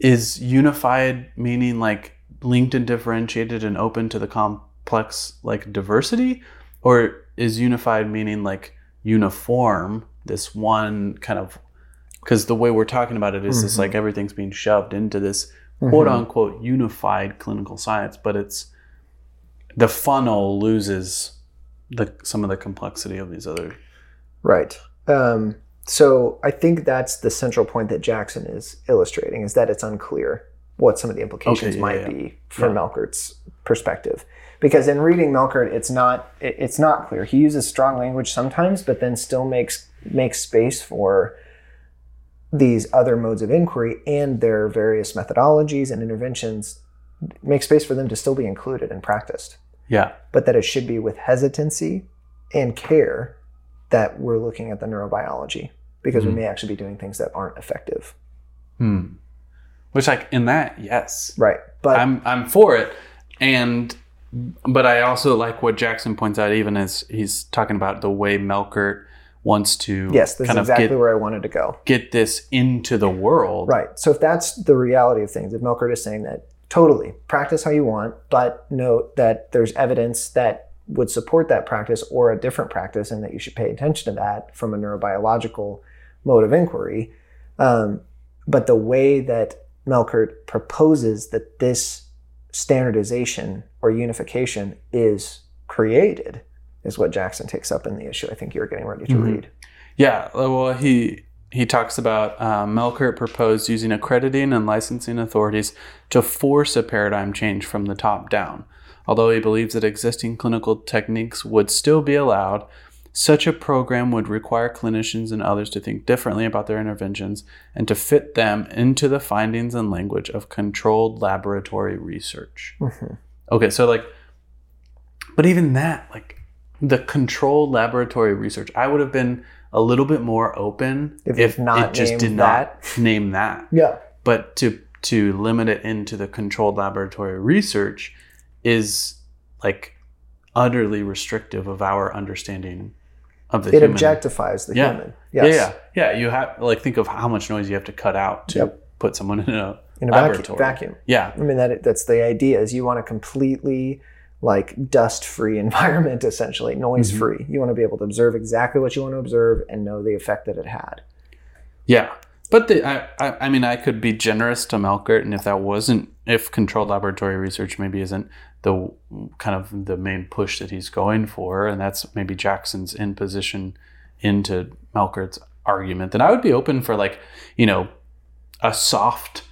is unified meaning like linked and differentiated and open to the complex like diversity, or is unified meaning like uniform, this one kind of because the way we're talking about it is just like everything's being shoved into this quote unquote unified clinical science, but it's the funnel loses the some of the complexity of these other. Right. Um, so I think that's the central point that Jackson is illustrating is that it's unclear what some of the implications Okay, yeah, might yeah. be from Yeah. Melchert's perspective. Because in reading Melchert, it's not it, it's not clear. He uses strong language sometimes, but then still makes makes space for these other modes of inquiry and their various methodologies and interventions make space for them to still be included and practiced Yeah. but that it should be with hesitancy and care that we're looking at the neurobiology because we may actually be doing things that aren't effective. Hmm. Which, like in that, yes, Right. But I'm I'm for it, and but I also like what Jackson points out, even as he's talking about the way Melchert wants to yes, this is kind of exactly get where I wanted to go. get this into the world. Right. So if that's the reality of things, if Melchert is saying that totally practice how you want, but note that there's evidence that would support that practice or a different practice and that you should pay attention to that from a neurobiological mode of inquiry. Um, but the way that Melchert proposes that this standardization or unification is created is what Jackson takes up in the issue I think you're getting ready to Mhm. read. Yeah, well, he he talks about um, Melchert proposed using accrediting and licensing authorities to force a paradigm change from the top down. Although he believes that existing clinical techniques would still be allowed, such a program would require clinicians and others to think differently about their interventions and to fit them into the findings and language of controlled laboratory research. Mhm. Okay, so like, but even that, like the controlled laboratory research, I would have been a little bit more open If it's not it just did not [LAUGHS] name that. Yeah. But to to limit it into the controlled laboratory research is like utterly restrictive of our understanding of the human. It human. objectifies the Yeah. human. Yeah, Yes. yeah, yeah. You have like think of how much noise you have to cut out to Yep. put someone in a In a vacuum. laboratory. vacuum. Yeah, I mean that that's the idea is you want a completely like dust free [LAUGHS] environment essentially, noise Mm-hmm. free. You want to be able to observe exactly what you want to observe and know the effect that it had. Yeah, but the, I, I, I mean, I could be generous to Melchert, and if that wasn't, if controlled laboratory research maybe isn't the kind of the main push that he's going for, and that's maybe Jackson's in position into Melchert's argument, then I would be open for like, you know, a soft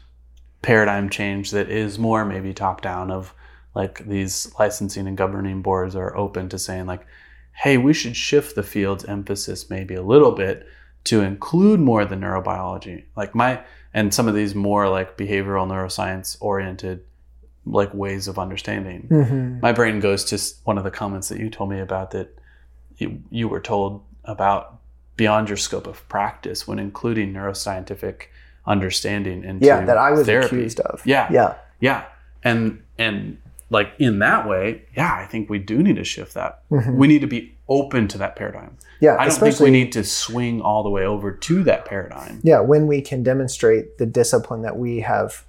paradigm change that is more maybe top down of like these licensing and governing boards are open to saying like, hey, we should shift the field's emphasis maybe a little bit to include more of the neurobiology. Like my and some of these more like behavioral neuroscience oriented like ways of understanding Mm-hmm. my brain goes to one of the comments that you told me about that you, you were told about beyond your scope of practice when including neuroscientific understanding into Yeah, that I was therapy. accused of. Yeah. Yeah. yeah and and like in that way yeah i think we do need to shift that Mhm. we need to be open to that paradigm Yeah. I don't think we need to swing all the way over to that paradigm. yeah, when we can demonstrate the discipline that we have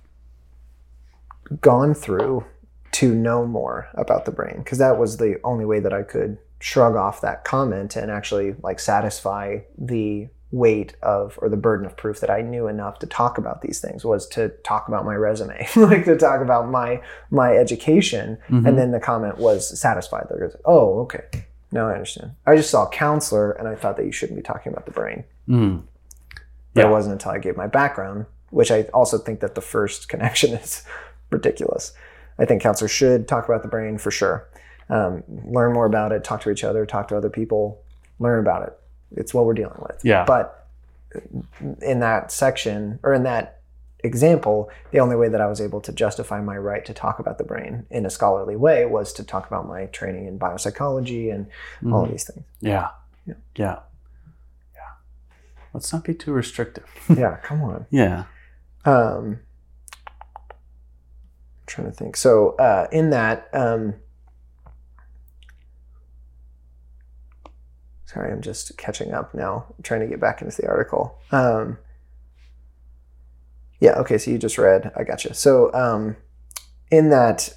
gone through to know more about the brain because that was the only way that I could shrug off that comment and actually like satisfy the weight of or the burden of proof that I knew enough to talk about these things was to talk about my resume [LAUGHS] like to talk about my my education Mm-hmm. and then the comment was satisfied there goes oh okay now I understand I just saw a counselor and I thought that you shouldn't be talking about the brain Mm. but Yeah. it wasn't until I gave my background, which I also think that the first [LAUGHS] connection is ridiculous. I think counselors should talk about the brain for sure. Um, learn more about it, talk to each other, talk to other people, learn about it. It's what we're dealing with. Yeah. But in that section or in that example, the only way that I was able to justify my right to talk about the brain in a scholarly way was to talk about my training in biopsychology and all of these things. Yeah. Yeah. Yeah. Yeah. Let's not be too restrictive. yeah, come on. [LAUGHS] yeah. um trying to think. So uh in that um sorry i'm just catching up now I'm trying to get back into the article. Um yeah okay so you just read. I got gotcha. So um in that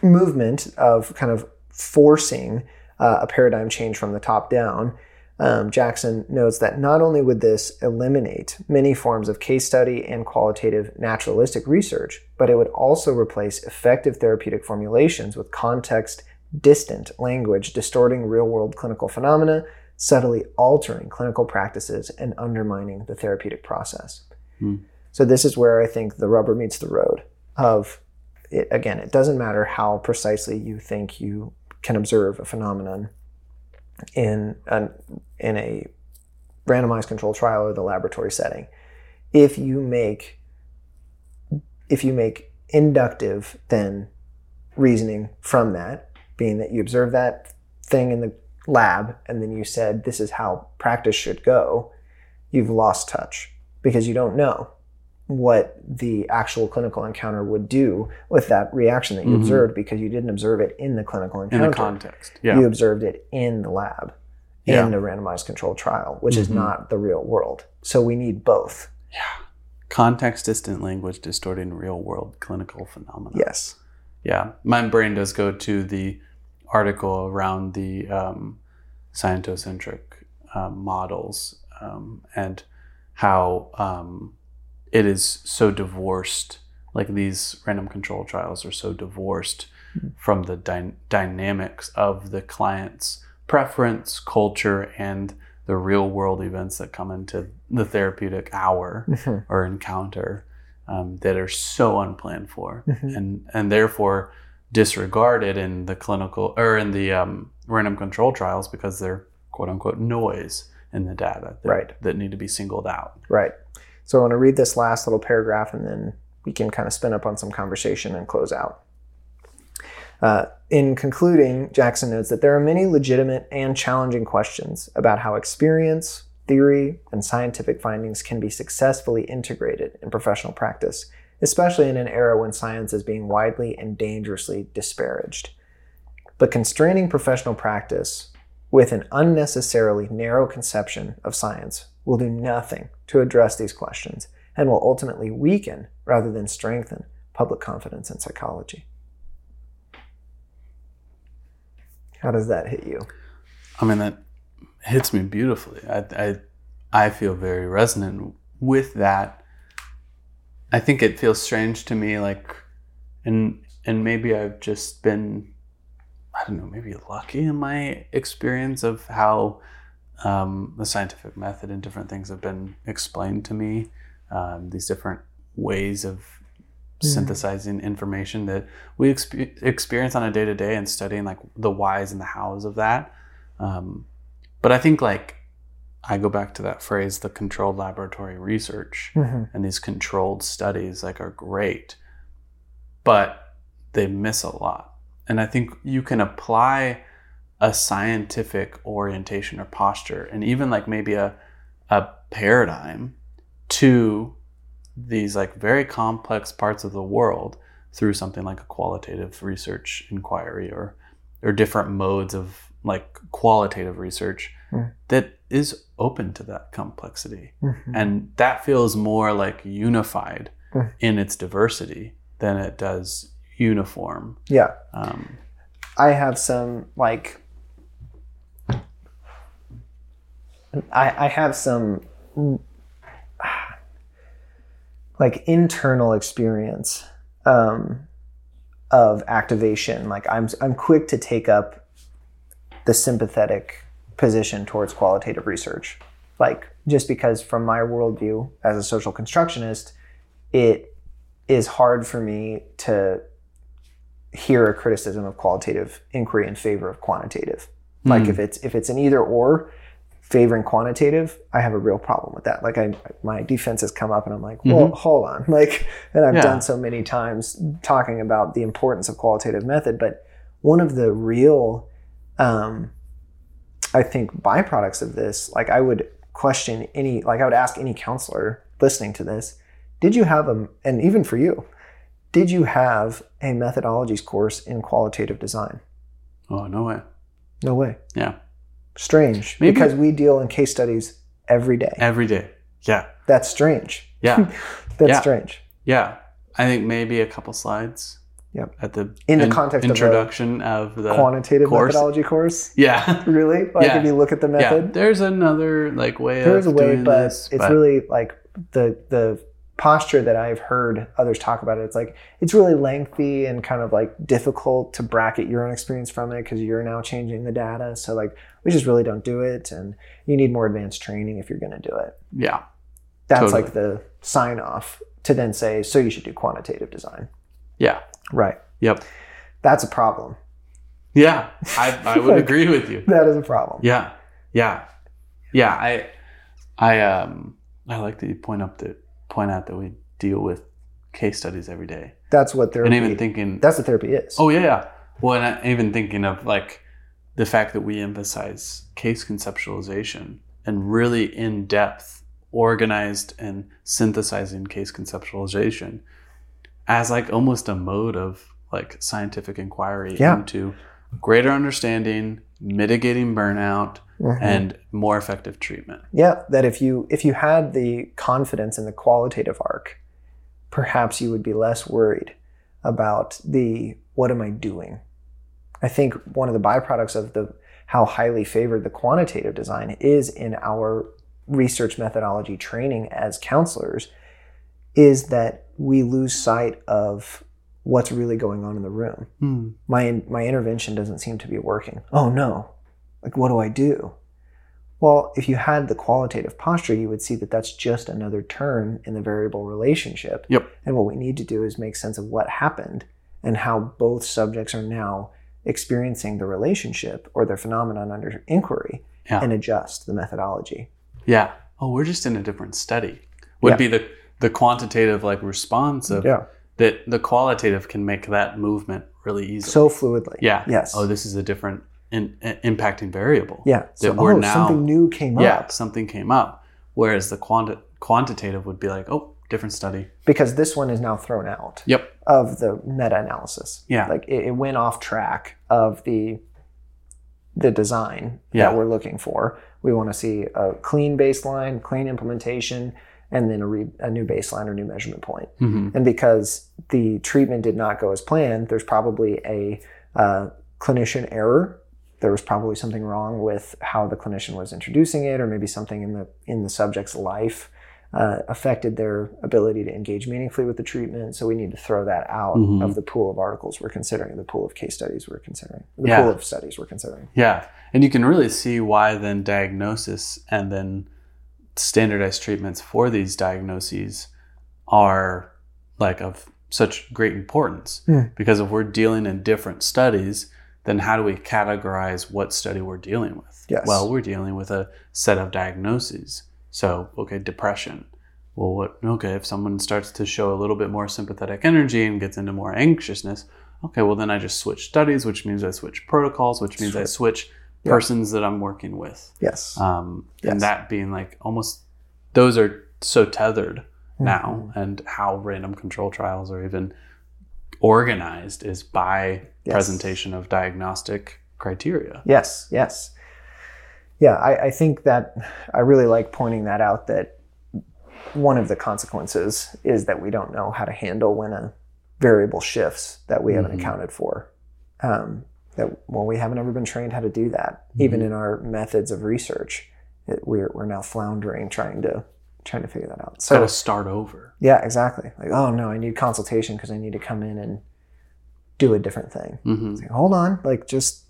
movement of kind of forcing uh, a paradigm change from the top down um, Jackson notes that not only would this eliminate many forms of case study and qualitative naturalistic research, but it would also replace effective therapeutic formulations with context distant language distorting real world clinical phenomena, subtly altering clinical practices, and undermining the therapeutic process. Hmm. So, this is where I think the rubber meets the road of it, again, it doesn't matter how precisely you think you can observe a phenomenon in an in a randomized controlled trial or the laboratory setting. If you make if you make inductive then reasoning from that, being that you observe that thing in the lab and then you said this is how practice should go, you've lost touch because you don't know what the actual clinical encounter would do with that reaction that you Mhm. observed because you didn't observe it in the clinical in encounter the context. Yeah. you observed it in the lab Yeah. in a randomized controlled trial, which is Mhm. not the real world. So we need both. Context distant language distorting real world clinical phenomena. Yes. Yeah. My brain does go to the article around the um, scientocentric um, models um, and how um, it is so divorced. Like these random control trials are so divorced from the dy- dynamics of the client's preference, culture, and the real world events that come into the therapeutic hour Mhm. or encounter um, that are so unplanned for Mhm. and and therefore disregarded in the clinical or in the um, random control trials because they're quote unquote noise in the data that, Right. that need to be singled out. Right. So I want to read this last little paragraph and then we can kind of spin up on some conversation and close out. Uh, in concluding, Jackson notes that there are many legitimate and challenging questions about how experience, theory, and scientific findings can be successfully integrated in professional practice, especially in an era when science is being widely and dangerously disparaged. But constraining professional practice with an unnecessarily narrow conception of science will do nothing to address these questions and will ultimately weaken rather than strengthen public confidence in psychology. How does that hit you? I mean that hits me beautifully. I I, I feel very resonant with that. I think it feels strange to me like and and maybe I've just been I don't know, maybe lucky in my experience of how um, the scientific method and different things have been explained to me. Um, these different ways of Mm. synthesizing information that we expe- experience on a day to day and studying like the whys and the hows of that. Um, but I think like I go back to that phrase, the controlled laboratory research Mhm. and these controlled studies like are great, but they miss a lot. And I think you can apply a scientific orientation or posture and even like maybe a, a paradigm to these like very complex parts of the world through something like a qualitative research inquiry or or different modes of like qualitative research Mm. that is open to that complexity Mhm. and that feels more like unified Mm. in its diversity than it does uniform Yeah. um, I have some like I, I have some [SIGHS] like internal experience um, of activation. Like I'm I'm quick to take up the sympathetic position towards qualitative research. Like just because from my worldview as a social constructionist, it is hard for me to hear a criticism of qualitative inquiry in favor of quantitative. Like Hmm. if it's if it's an either or favoring quantitative, I have a real problem with that. Like I my defense has come up and I'm like, well, hold on. [LAUGHS] Like and I've Yeah. done so many times talking about the importance of qualitative method, but one of the real um I think byproducts of this, like I would question any like I would ask any counselor listening to this, did you have a and even for you, did you have a methodologies course in qualitative design? oh no way No way. yeah Strange. Maybe- Because we deal in case studies every day. every day yeah That's strange. yeah [LAUGHS] That's Yeah. strange. yeah i think maybe a couple slides Yep. at the In the context of the introduction of the, Quantitative course. methodology course. yeah [LAUGHS] Really? Like Yeah. if you look at the yeah method, there's another like way there's a of way, but this, it's but really like the the posture that I've heard others talk about it. It's like it's really lengthy and kind of like difficult to bracket your own experience from it because you're now changing the data. So like we just really don't do it, and you need more advanced training if you're going to do it. yeah That's Totally. like the sign off to then say, so you should do quantitative design. Yeah Right. yep That's a problem. yeah I, I would [LAUGHS] Like- agree with you That is a problem. Yeah, yeah, yeah. I, I, um, I like that you point up that point out that we deal with case studies every day, That's what therapy. and even thinking, that's what therapy is. oh yeah, yeah. Well, and I, even thinking of like the fact that we emphasize case conceptualization and really in depth, organized and synthesizing case conceptualization as like almost a mode of like scientific inquiry Yeah. into greater understanding, mitigating burnout, Mhm. and more effective treatment. Yeah, that if you if you had the confidence in the qualitative arc, perhaps you would be less worried about the what am I doing. I think one of the byproducts of the how highly favored the quantitative design is in our research methodology training as counselors is that we lose sight of what's really going on in the room. Hmm. my my intervention doesn't seem to be working. Oh no. Like what do I do? Well, if you had the qualitative posture, you would see that that's just another turn in the variable relationship. Yep. And what we need to do is make sense of what happened and how both subjects are now experiencing the relationship or their phenomenon under inquiry Yeah. and adjust the methodology. Yeah. Oh, we're just in a different study. Would Yeah. be the the quantitative like response of Yeah. that the qualitative can make that movement really easy. So fluidly. yeah. Yes. Oh, this is a different in, in- impacting variable. yeah. So we're oh, now- something new came Yeah. up. Something came up. Whereas the quanti- quantitative would be like, oh, different study. Because this one is now thrown out. Yep. of the meta-analysis. Yeah. Like it, it went off track of the the design Yeah. that we're looking for. We want to see a clean baseline, clean implementation, and then a, re, a new baseline or new measurement point. hmm And because the treatment did not go as planned, there's probably a uh, clinician error. There was probably something wrong with how the clinician was introducing it, or maybe something in the in the subject's life uh, affected their ability to engage meaningfully with the treatment. So we need to throw that out Mhm. of the pool of articles we're considering, the pool of case studies we're considering, the Yeah. pool of studies we're considering. Yeah. And you can really see why then diagnosis and then standardized treatments for these diagnoses are like of such great importance. Hmm. Because if we're dealing in different studies, then how do we categorize what study we're dealing with? Yes. Well, we're dealing with a set of diagnoses. So, okay, depression. Well, what, okay, if someone starts to show a little bit more sympathetic energy and gets into more anxiousness, okay, well, then I just switch studies, which means I switch protocols, which means I Sure. Yeah. persons that I'm working with. Yes. Um, Yes. And that being like almost, those are so tethered Mm-hmm. now, and how random control trials are even organized is by Yes. presentation of diagnostic criteria. Yes, yes. Yeah, I, I think that I really like pointing that out that one of the consequences is that we don't know how to handle when a variable shifts that we haven't Mhm. accounted for. Um, that well, we haven't ever been trained how to do that. Even Mhm. in our methods of research, it, we're we're now floundering trying to trying to figure that out. So to start over. yeah, exactly. Like oh no, I need consultation because I need to come in and do a different thing. hmm like, hold on, like just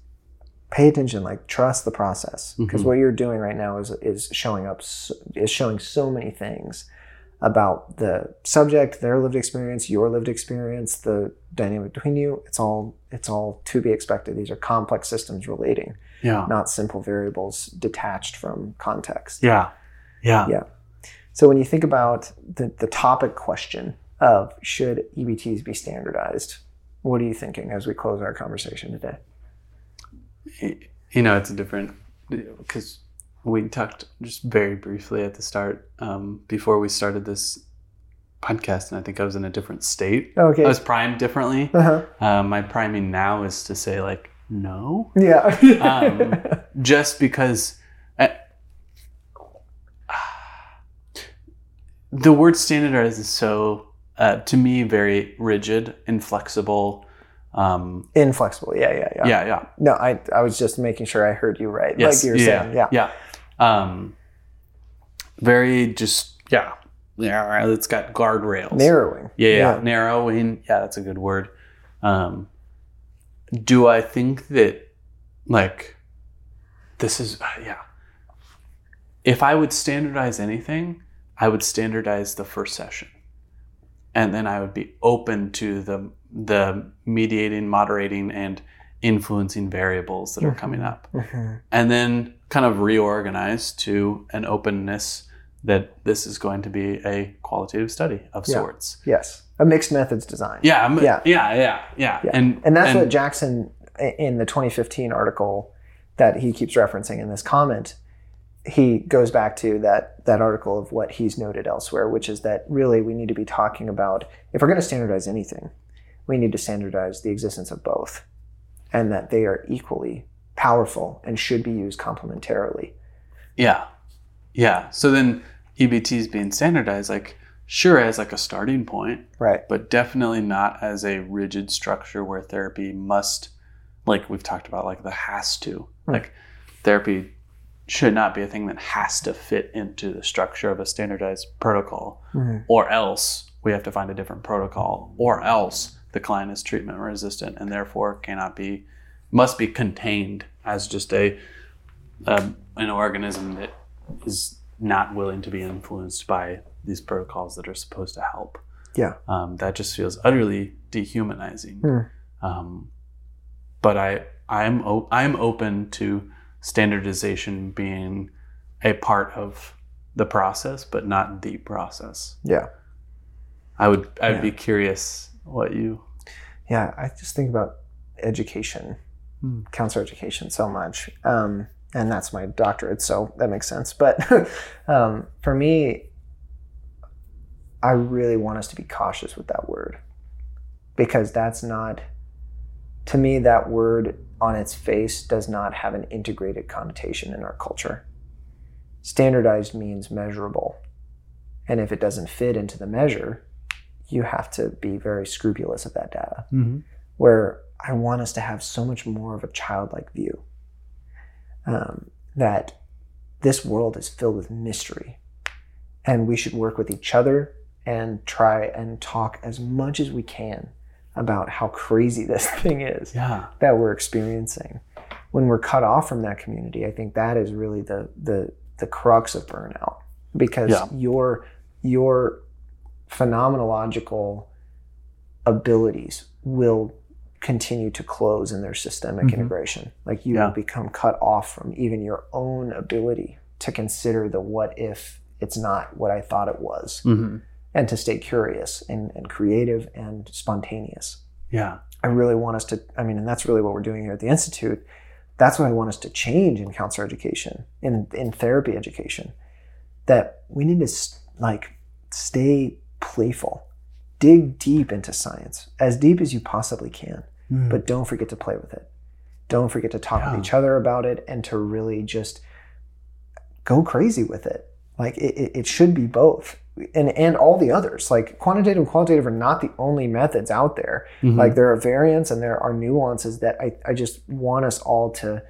pay attention, like trust the process because Mhm. what you're doing right now is is showing up is showing so many things about the subject, their lived experience, your lived experience, the dynamic between you. It's all it's all to be expected. These are complex systems relating, Yeah. not simple variables detached from context. Yeah. Yeah. Yeah. So when you think about the, the topic question of should EBTs be standardized, what are you thinking as we close our conversation today? You know, it's a different because we talked just very briefly at the start um, before we started this podcast, and I think I was in a different state. Okay. I was primed differently. uh-huh. Um, my priming now is to say like no, Yeah. Um, [LAUGHS] just because uh, the word standardized is so uh, to me very rigid inflexible Um, Inflexible. Yeah, yeah, yeah. yeah, yeah. No, I I was just making sure I heard you right. Yes. Like you were yeah, saying. Yeah. Yeah. Um, very just yeah. Yeah, it's got guardrails. Narrowing. Yeah, yeah, narrowing. Yeah, that's a good word. Um, do I think that, like, this is, uh, yeah. If I would standardize anything, I would standardize the first session. And then I would be open to the, the mediating, moderating, and influencing variables that are coming up. Mhm. And then kind of reorganize to an openness that this is going to be a qualitative study of Yeah. sorts. Yes. A mixed methods design. Yeah, Yeah. yeah, yeah, yeah, Yeah. And And that's what Jackson, in the 2015 article that he keeps referencing in this comment, he goes back to that that article of what he's noted elsewhere, which is that really we need to be talking about if we're going to standardize anything, we need to standardize the existence of both, and that they are equally powerful and should be used complementarily. yeah, yeah. So then EBT is being standardized, like sure as like a starting point, Right. but definitely not as a rigid structure where therapy must, like we've talked about, like the has to, Hmm. like therapy should not be a thing that has to fit into the structure of a standardized protocol. Mhm. or else we have to find a different protocol, or else the client is treatment resistant and therefore cannot be, must be contained as just a um, an organism that is not willing to be influenced by these protocols that are supposed to help. Yeah. Um, that just feels utterly dehumanizing. Hmm. Um, but I I'm o- I'm open to standardization being a part of the process, but not the process. Yeah. I would I'd Yeah. be curious what you Yeah, I just think about education, Hmm. counselor education, so much, um, and that's my doctorate, so that makes sense. But [LAUGHS] um, for me, I really want us to be cautious with that word because that's not, to me, that word on its face does not have an integrated connotation in our culture. Standardized means measurable, and if it doesn't fit into the measure, you have to be very scrupulous of that data where I want us to have so much more of a childlike view. Um, that this world is filled with mystery, and we should work with each other and try and talk as much as we can about how crazy [LAUGHS] this thing is Yeah. that we're experiencing. When we're cut off from that community, I think that is really the the the crux of burnout because Yeah. your your phenomenological abilities will continue to close in their systemic Mhm. integration. Like you Yeah. become cut off from even your own ability to consider the what if it's not what I thought it was hmm and to stay curious and, and creative and spontaneous. Yeah. I really want us to, I mean, and that's really what we're doing here at the Institute. That's what I want us to change in counselor education, in, in therapy education, that we need to like stay playful, dig deep into science, as deep as you possibly can, but don't forget to play with it. Don't forget to talk Yeah. with each other about it and to really just go crazy with it. Like it, it, it should be both. And, and all the others, like quantitative and qualitative, are not the only methods out there Mhm. like there are variants and there are nuances that I, I just want us all to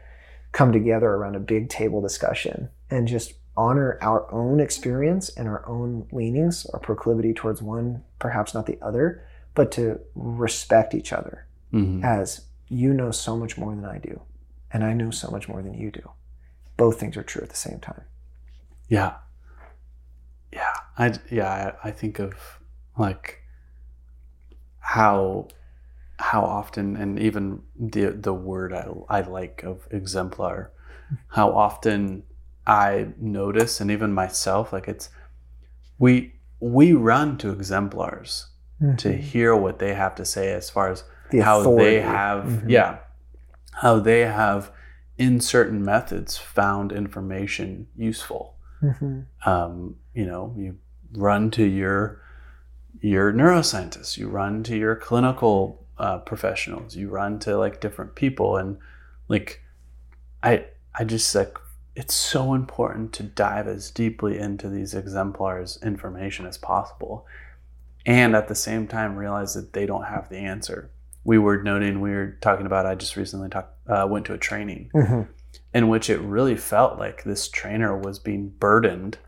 come together around a big table discussion and just honor our own experience and our own leanings our proclivity towards one perhaps not the other but to respect each other Mhm. as you know so much more than i do and i know so much more than you do both things are true at the same time Yeah. Yeah. I yeah, I, I think of like how how often and even the the word I, I like of exemplar how often I notice and even myself like it's we we run to exemplars to hear what they have to say as far as the how they have Mhm. yeah how they have in certain methods found information useful Mhm. um, you know you run to your your neuroscientists you run to your clinical uh, professionals you run to like different people and like i i just like it's so important to dive as deeply into these exemplars information as possible and at the same time realize that they don't have the answer we were noting we were talking about. I just recently talked uh, went to a training Mhm. in which it really felt like this trainer was being burdened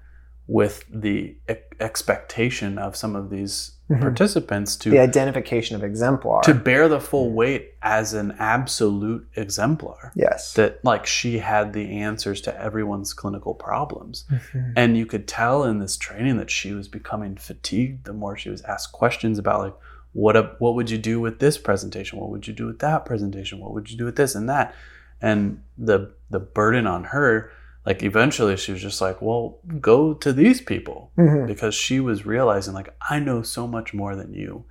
with the e- expectation of some of these Mhm. participants to The identification of exemplar. to bear the full weight as an absolute exemplar yes. that like she had the answers to everyone's clinical problems Mhm. and you could tell in this training that she was becoming fatigued the more she was asked questions about like what a, what would you do with this presentation what would you do with that presentation what would you do with this and that and the the burden on her like eventually she was just like well go to these people Mhm. because she was realizing like I know so much more than you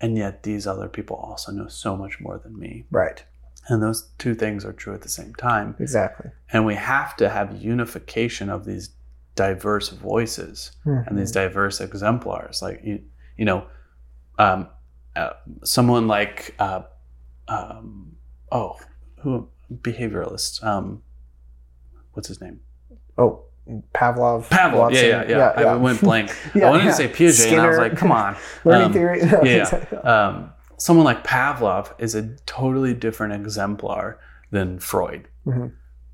and yet these other people also know so much more than me Right. and those two things are true at the same time Exactly. and we have to have unification of these diverse voices and these diverse exemplars like you, you know um, uh, someone like uh, um, oh who behavioralist um, what's his name Oh, Pavlov. Pavlov Watson. yeah, yeah yeah I went blank Yeah, [LAUGHS] I wanted yeah. to say Piaget and I was like come on [LAUGHS] Learning Um, theory. yeah. [LAUGHS] um, someone like Pavlov is a totally different exemplar than Freud. Mhm.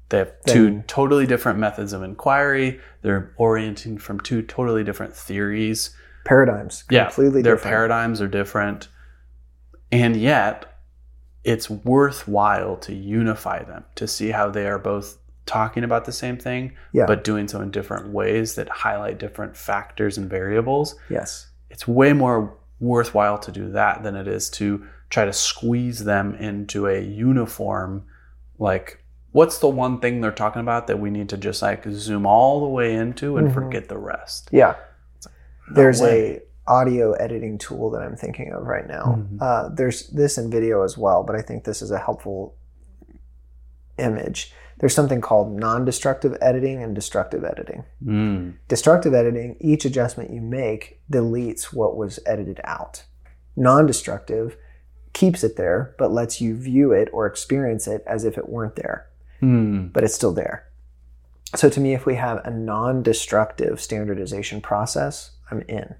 They have two totally different methods of inquiry. They're orienting from two totally different theories. Paradigms. Yeah, Completely their different. paradigms are different, and yet it's worthwhile to unify them to see how they are both talking about the same thing, Yeah. but doing so in different ways that highlight different factors and variables yes. it's way more worthwhile to do that than it is to try to squeeze them into a uniform like what's the one thing they're talking about that we need to just like zoom all the way into and Mhm. forget the rest Yeah. No There's way. a audio editing tool that I'm thinking of right now. Mhm. Uh, there's this in video as well, but I think this is a helpful image. There's something called non-destructive editing and destructive editing. mm. Destructive editing, each adjustment you make deletes what was edited out. Non-destructive keeps it there, but lets you view it or experience it as if it weren't there, Mm. but it's still there. So to me, if we have a non-destructive standardization process, I'm in.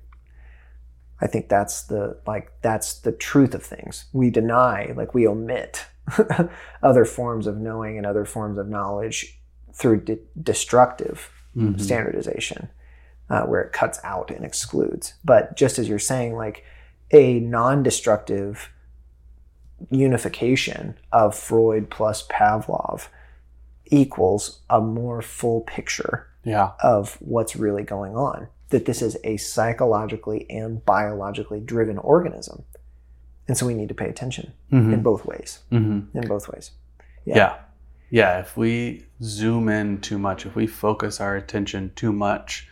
I think that's the like that's the truth of things. We deny, like we omit [LAUGHS] other forms of knowing and other forms of knowledge through de- destructive Mhm. standardization, uh, where it cuts out and excludes. But just as you're saying, like a non-destructive unification of Freud plus Pavlov equals a more full picture yeah of what's really going on. That this is a psychologically and biologically driven organism. And so we need to pay attention Mhm. in both ways. Mhm. In both ways. yeah. yeah if we zoom in too much if we focus our attention too much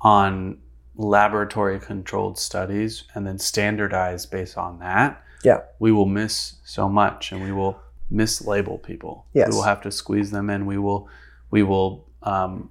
on laboratory controlled studies and then standardize based on that Yeah. we will miss so much and we will mislabel people Yes. we will have to squeeze them in we will we will um,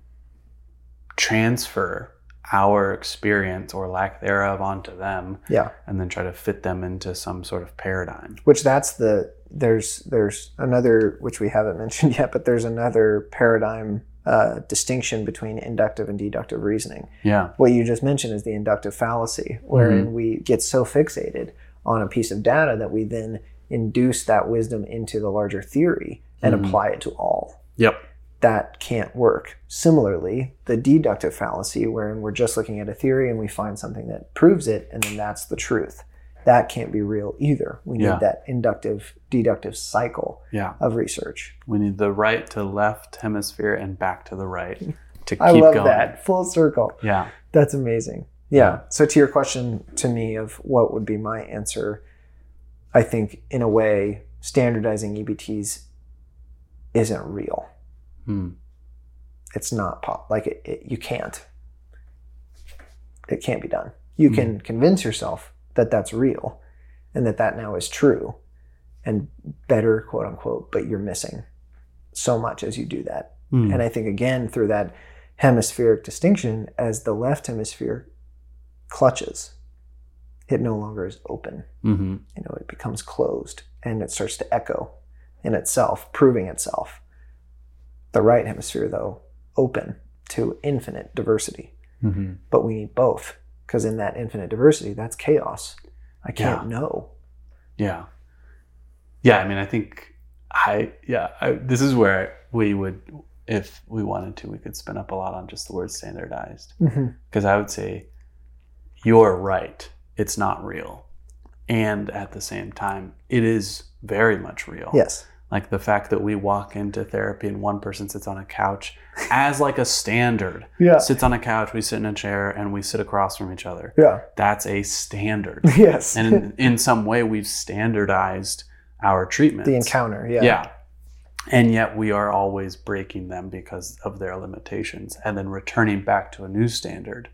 transfer our experience or lack thereof onto them Yeah. and then try to fit them into some sort of paradigm Which that's the there's there's another which we haven't [LAUGHS] mentioned yet, but there's another paradigm uh, distinction between inductive and deductive reasoning. yeah What you just mentioned is the inductive fallacy, wherein we get so fixated on a piece of data that we then induce that wisdom into the larger theory and Mhm. apply it to all. yep That can't work. Similarly, the deductive fallacy, wherein we're just looking at a theory and we find something that proves it, and then that's the truth. That can't be real either. We need Yeah. that inductive deductive cycle yeah of research. We need the right to left hemisphere and back to the right [LAUGHS] to keep I love going. that. Full circle. Yeah. That's amazing. Yeah. So to your question to me of what would be my answer, I think in a way standardizing EBTs isn't real. Hmm. It's not pop like it, it, you can't. It can't be done. You Hmm. can convince yourself that that's real and that that now is true and better quote unquote, but you're missing so much as you do that. Hmm. And I think again through that hemispheric distinction, as the left hemisphere clutches, it no longer is open. hmm You know, it becomes closed and it starts to echo in itself, proving itself. The right hemisphere, though, open to infinite diversity. hmm But we need both because in that infinite diversity, that's chaos. I can't Yeah. know. Yeah. yeah, I mean, I think I yeah, I, this is where we would, if we wanted to, we could spin up a lot on just the word standardized because I would say you're right. It's not real, and at the same time, it is very much real. Yes. Like the fact that we walk into therapy and one person sits on a couch as like a standard Yeah. sits on a couch we sit in a chair and we sit across from each other Yeah. that's a standard [LAUGHS] Yes. and in, in some way we've standardized our treatment the encounter. Yeah. yeah and yet we are always breaking them because of their limitations and then returning back to a new standard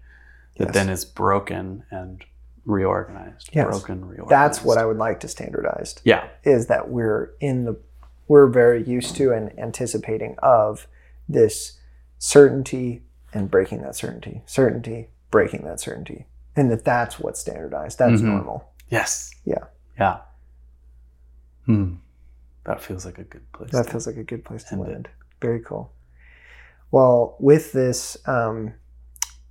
that Yes. then is broken and reorganized Yes. broken reorganized That's what I would like to standardize. yeah is that we're in the we're very used to and anticipating of this certainty and breaking that certainty certainty breaking that certainty and that that's what's standardized that's Mhm. normal Yes. Yeah. Yeah. Hmm. That feels like a good place. that feels like a good place to End land very cool well with this um,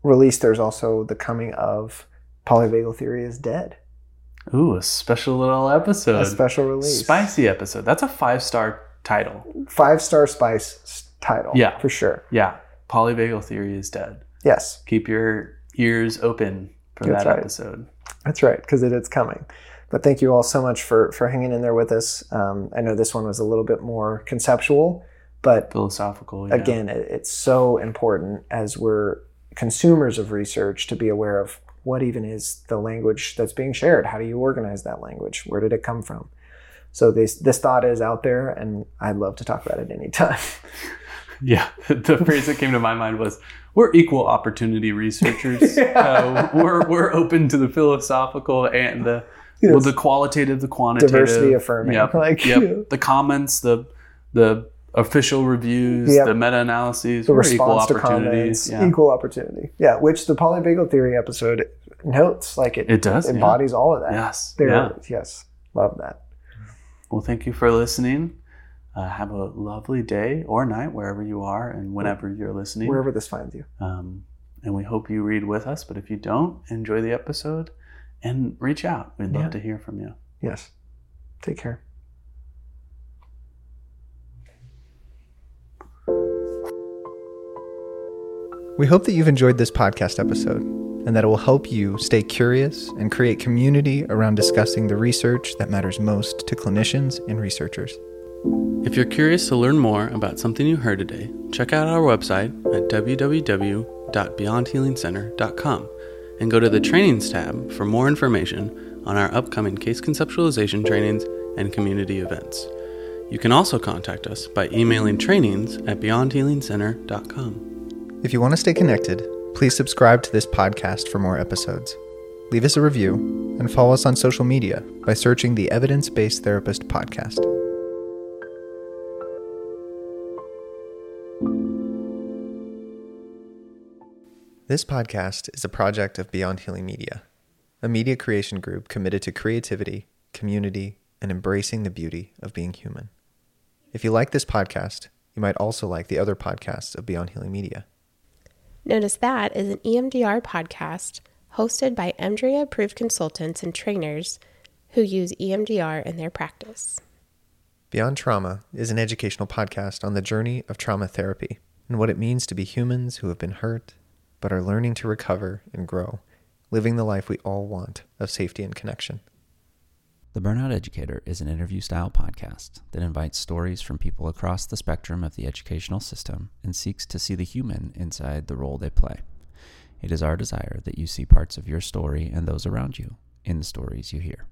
release there's also the coming of polyvagal theory is dead Ooh, a special little episode. a special release Spicy episode. That's a five star title. five star spice title Yeah. for sure Yeah. Polyvagal theory is dead. yes Keep your ears open for That's that right. episode. That's right, because it is coming. But thank you all so much for for hanging in there with us. Um, I know this one was a little bit more conceptual, but Philosophical. Yeah. again, it, it's so important as we're consumers of research to be aware of what even is the language that's being shared. How do you organize that language? Where did it come from? So this this thought is out there, and I'd love to talk about it anytime. [LAUGHS] Yeah. the phrase that came to my mind was we're equal opportunity researchers. Yeah. [LAUGHS] uh, we're, we're open to the philosophical and the well, the qualitative, the quantitative, Diversity affirming, Yep. like yep. [LAUGHS] The comments, the the official reviews, Yep. the meta analyses, the we're equal response to opportunities. comments, Yeah. equal opportunity. Yeah, which the polyvagal theory episode notes, like it, It does, yeah. embodies all of that. Yes. There, Yeah. yes, love that. Well, thank you for listening. Uh, have a lovely day or night wherever you are and whenever you're listening. Wherever this finds you. Um, and we hope you read with us. But if you don't, enjoy the episode and reach out. We'd love Yeah. to hear from you. Yes. Take care. We hope that you've enjoyed this podcast episode and that it will help you stay curious and create community around discussing the research that matters most to clinicians and researchers. If you're curious to learn more about something you heard today, check out our website at www.beyondhealingcenter.com and go to the trainings tab for more information on our upcoming case conceptualization trainings and community events. You can also contact us by emailing trainings at beyondhealingcenter.com. If you want to stay connected, please subscribe to this podcast for more episodes. Leave us a review and follow us on social media by searching the Evidence Based Therapist Podcast. This podcast is a project of Beyond Healing Media, a media creation group committed to creativity, community, and embracing the beauty of being human. If you like this podcast, you might also like the other podcasts of Beyond Healing Media. Notice That is an EMDR podcast hosted by EMDRIA approved consultants and trainers who use EMDR in their practice. Beyond Trauma is an educational podcast on the journey of trauma therapy and what it means to be humans who have been hurt but are learning to recover and grow, living the life we all want of safety and connection. The Burnout Educator is an interview style podcast that invites stories from people across the spectrum of the educational system and seeks to see the human inside the role they play. It is our desire that you see parts of your story and those around you in the stories you hear.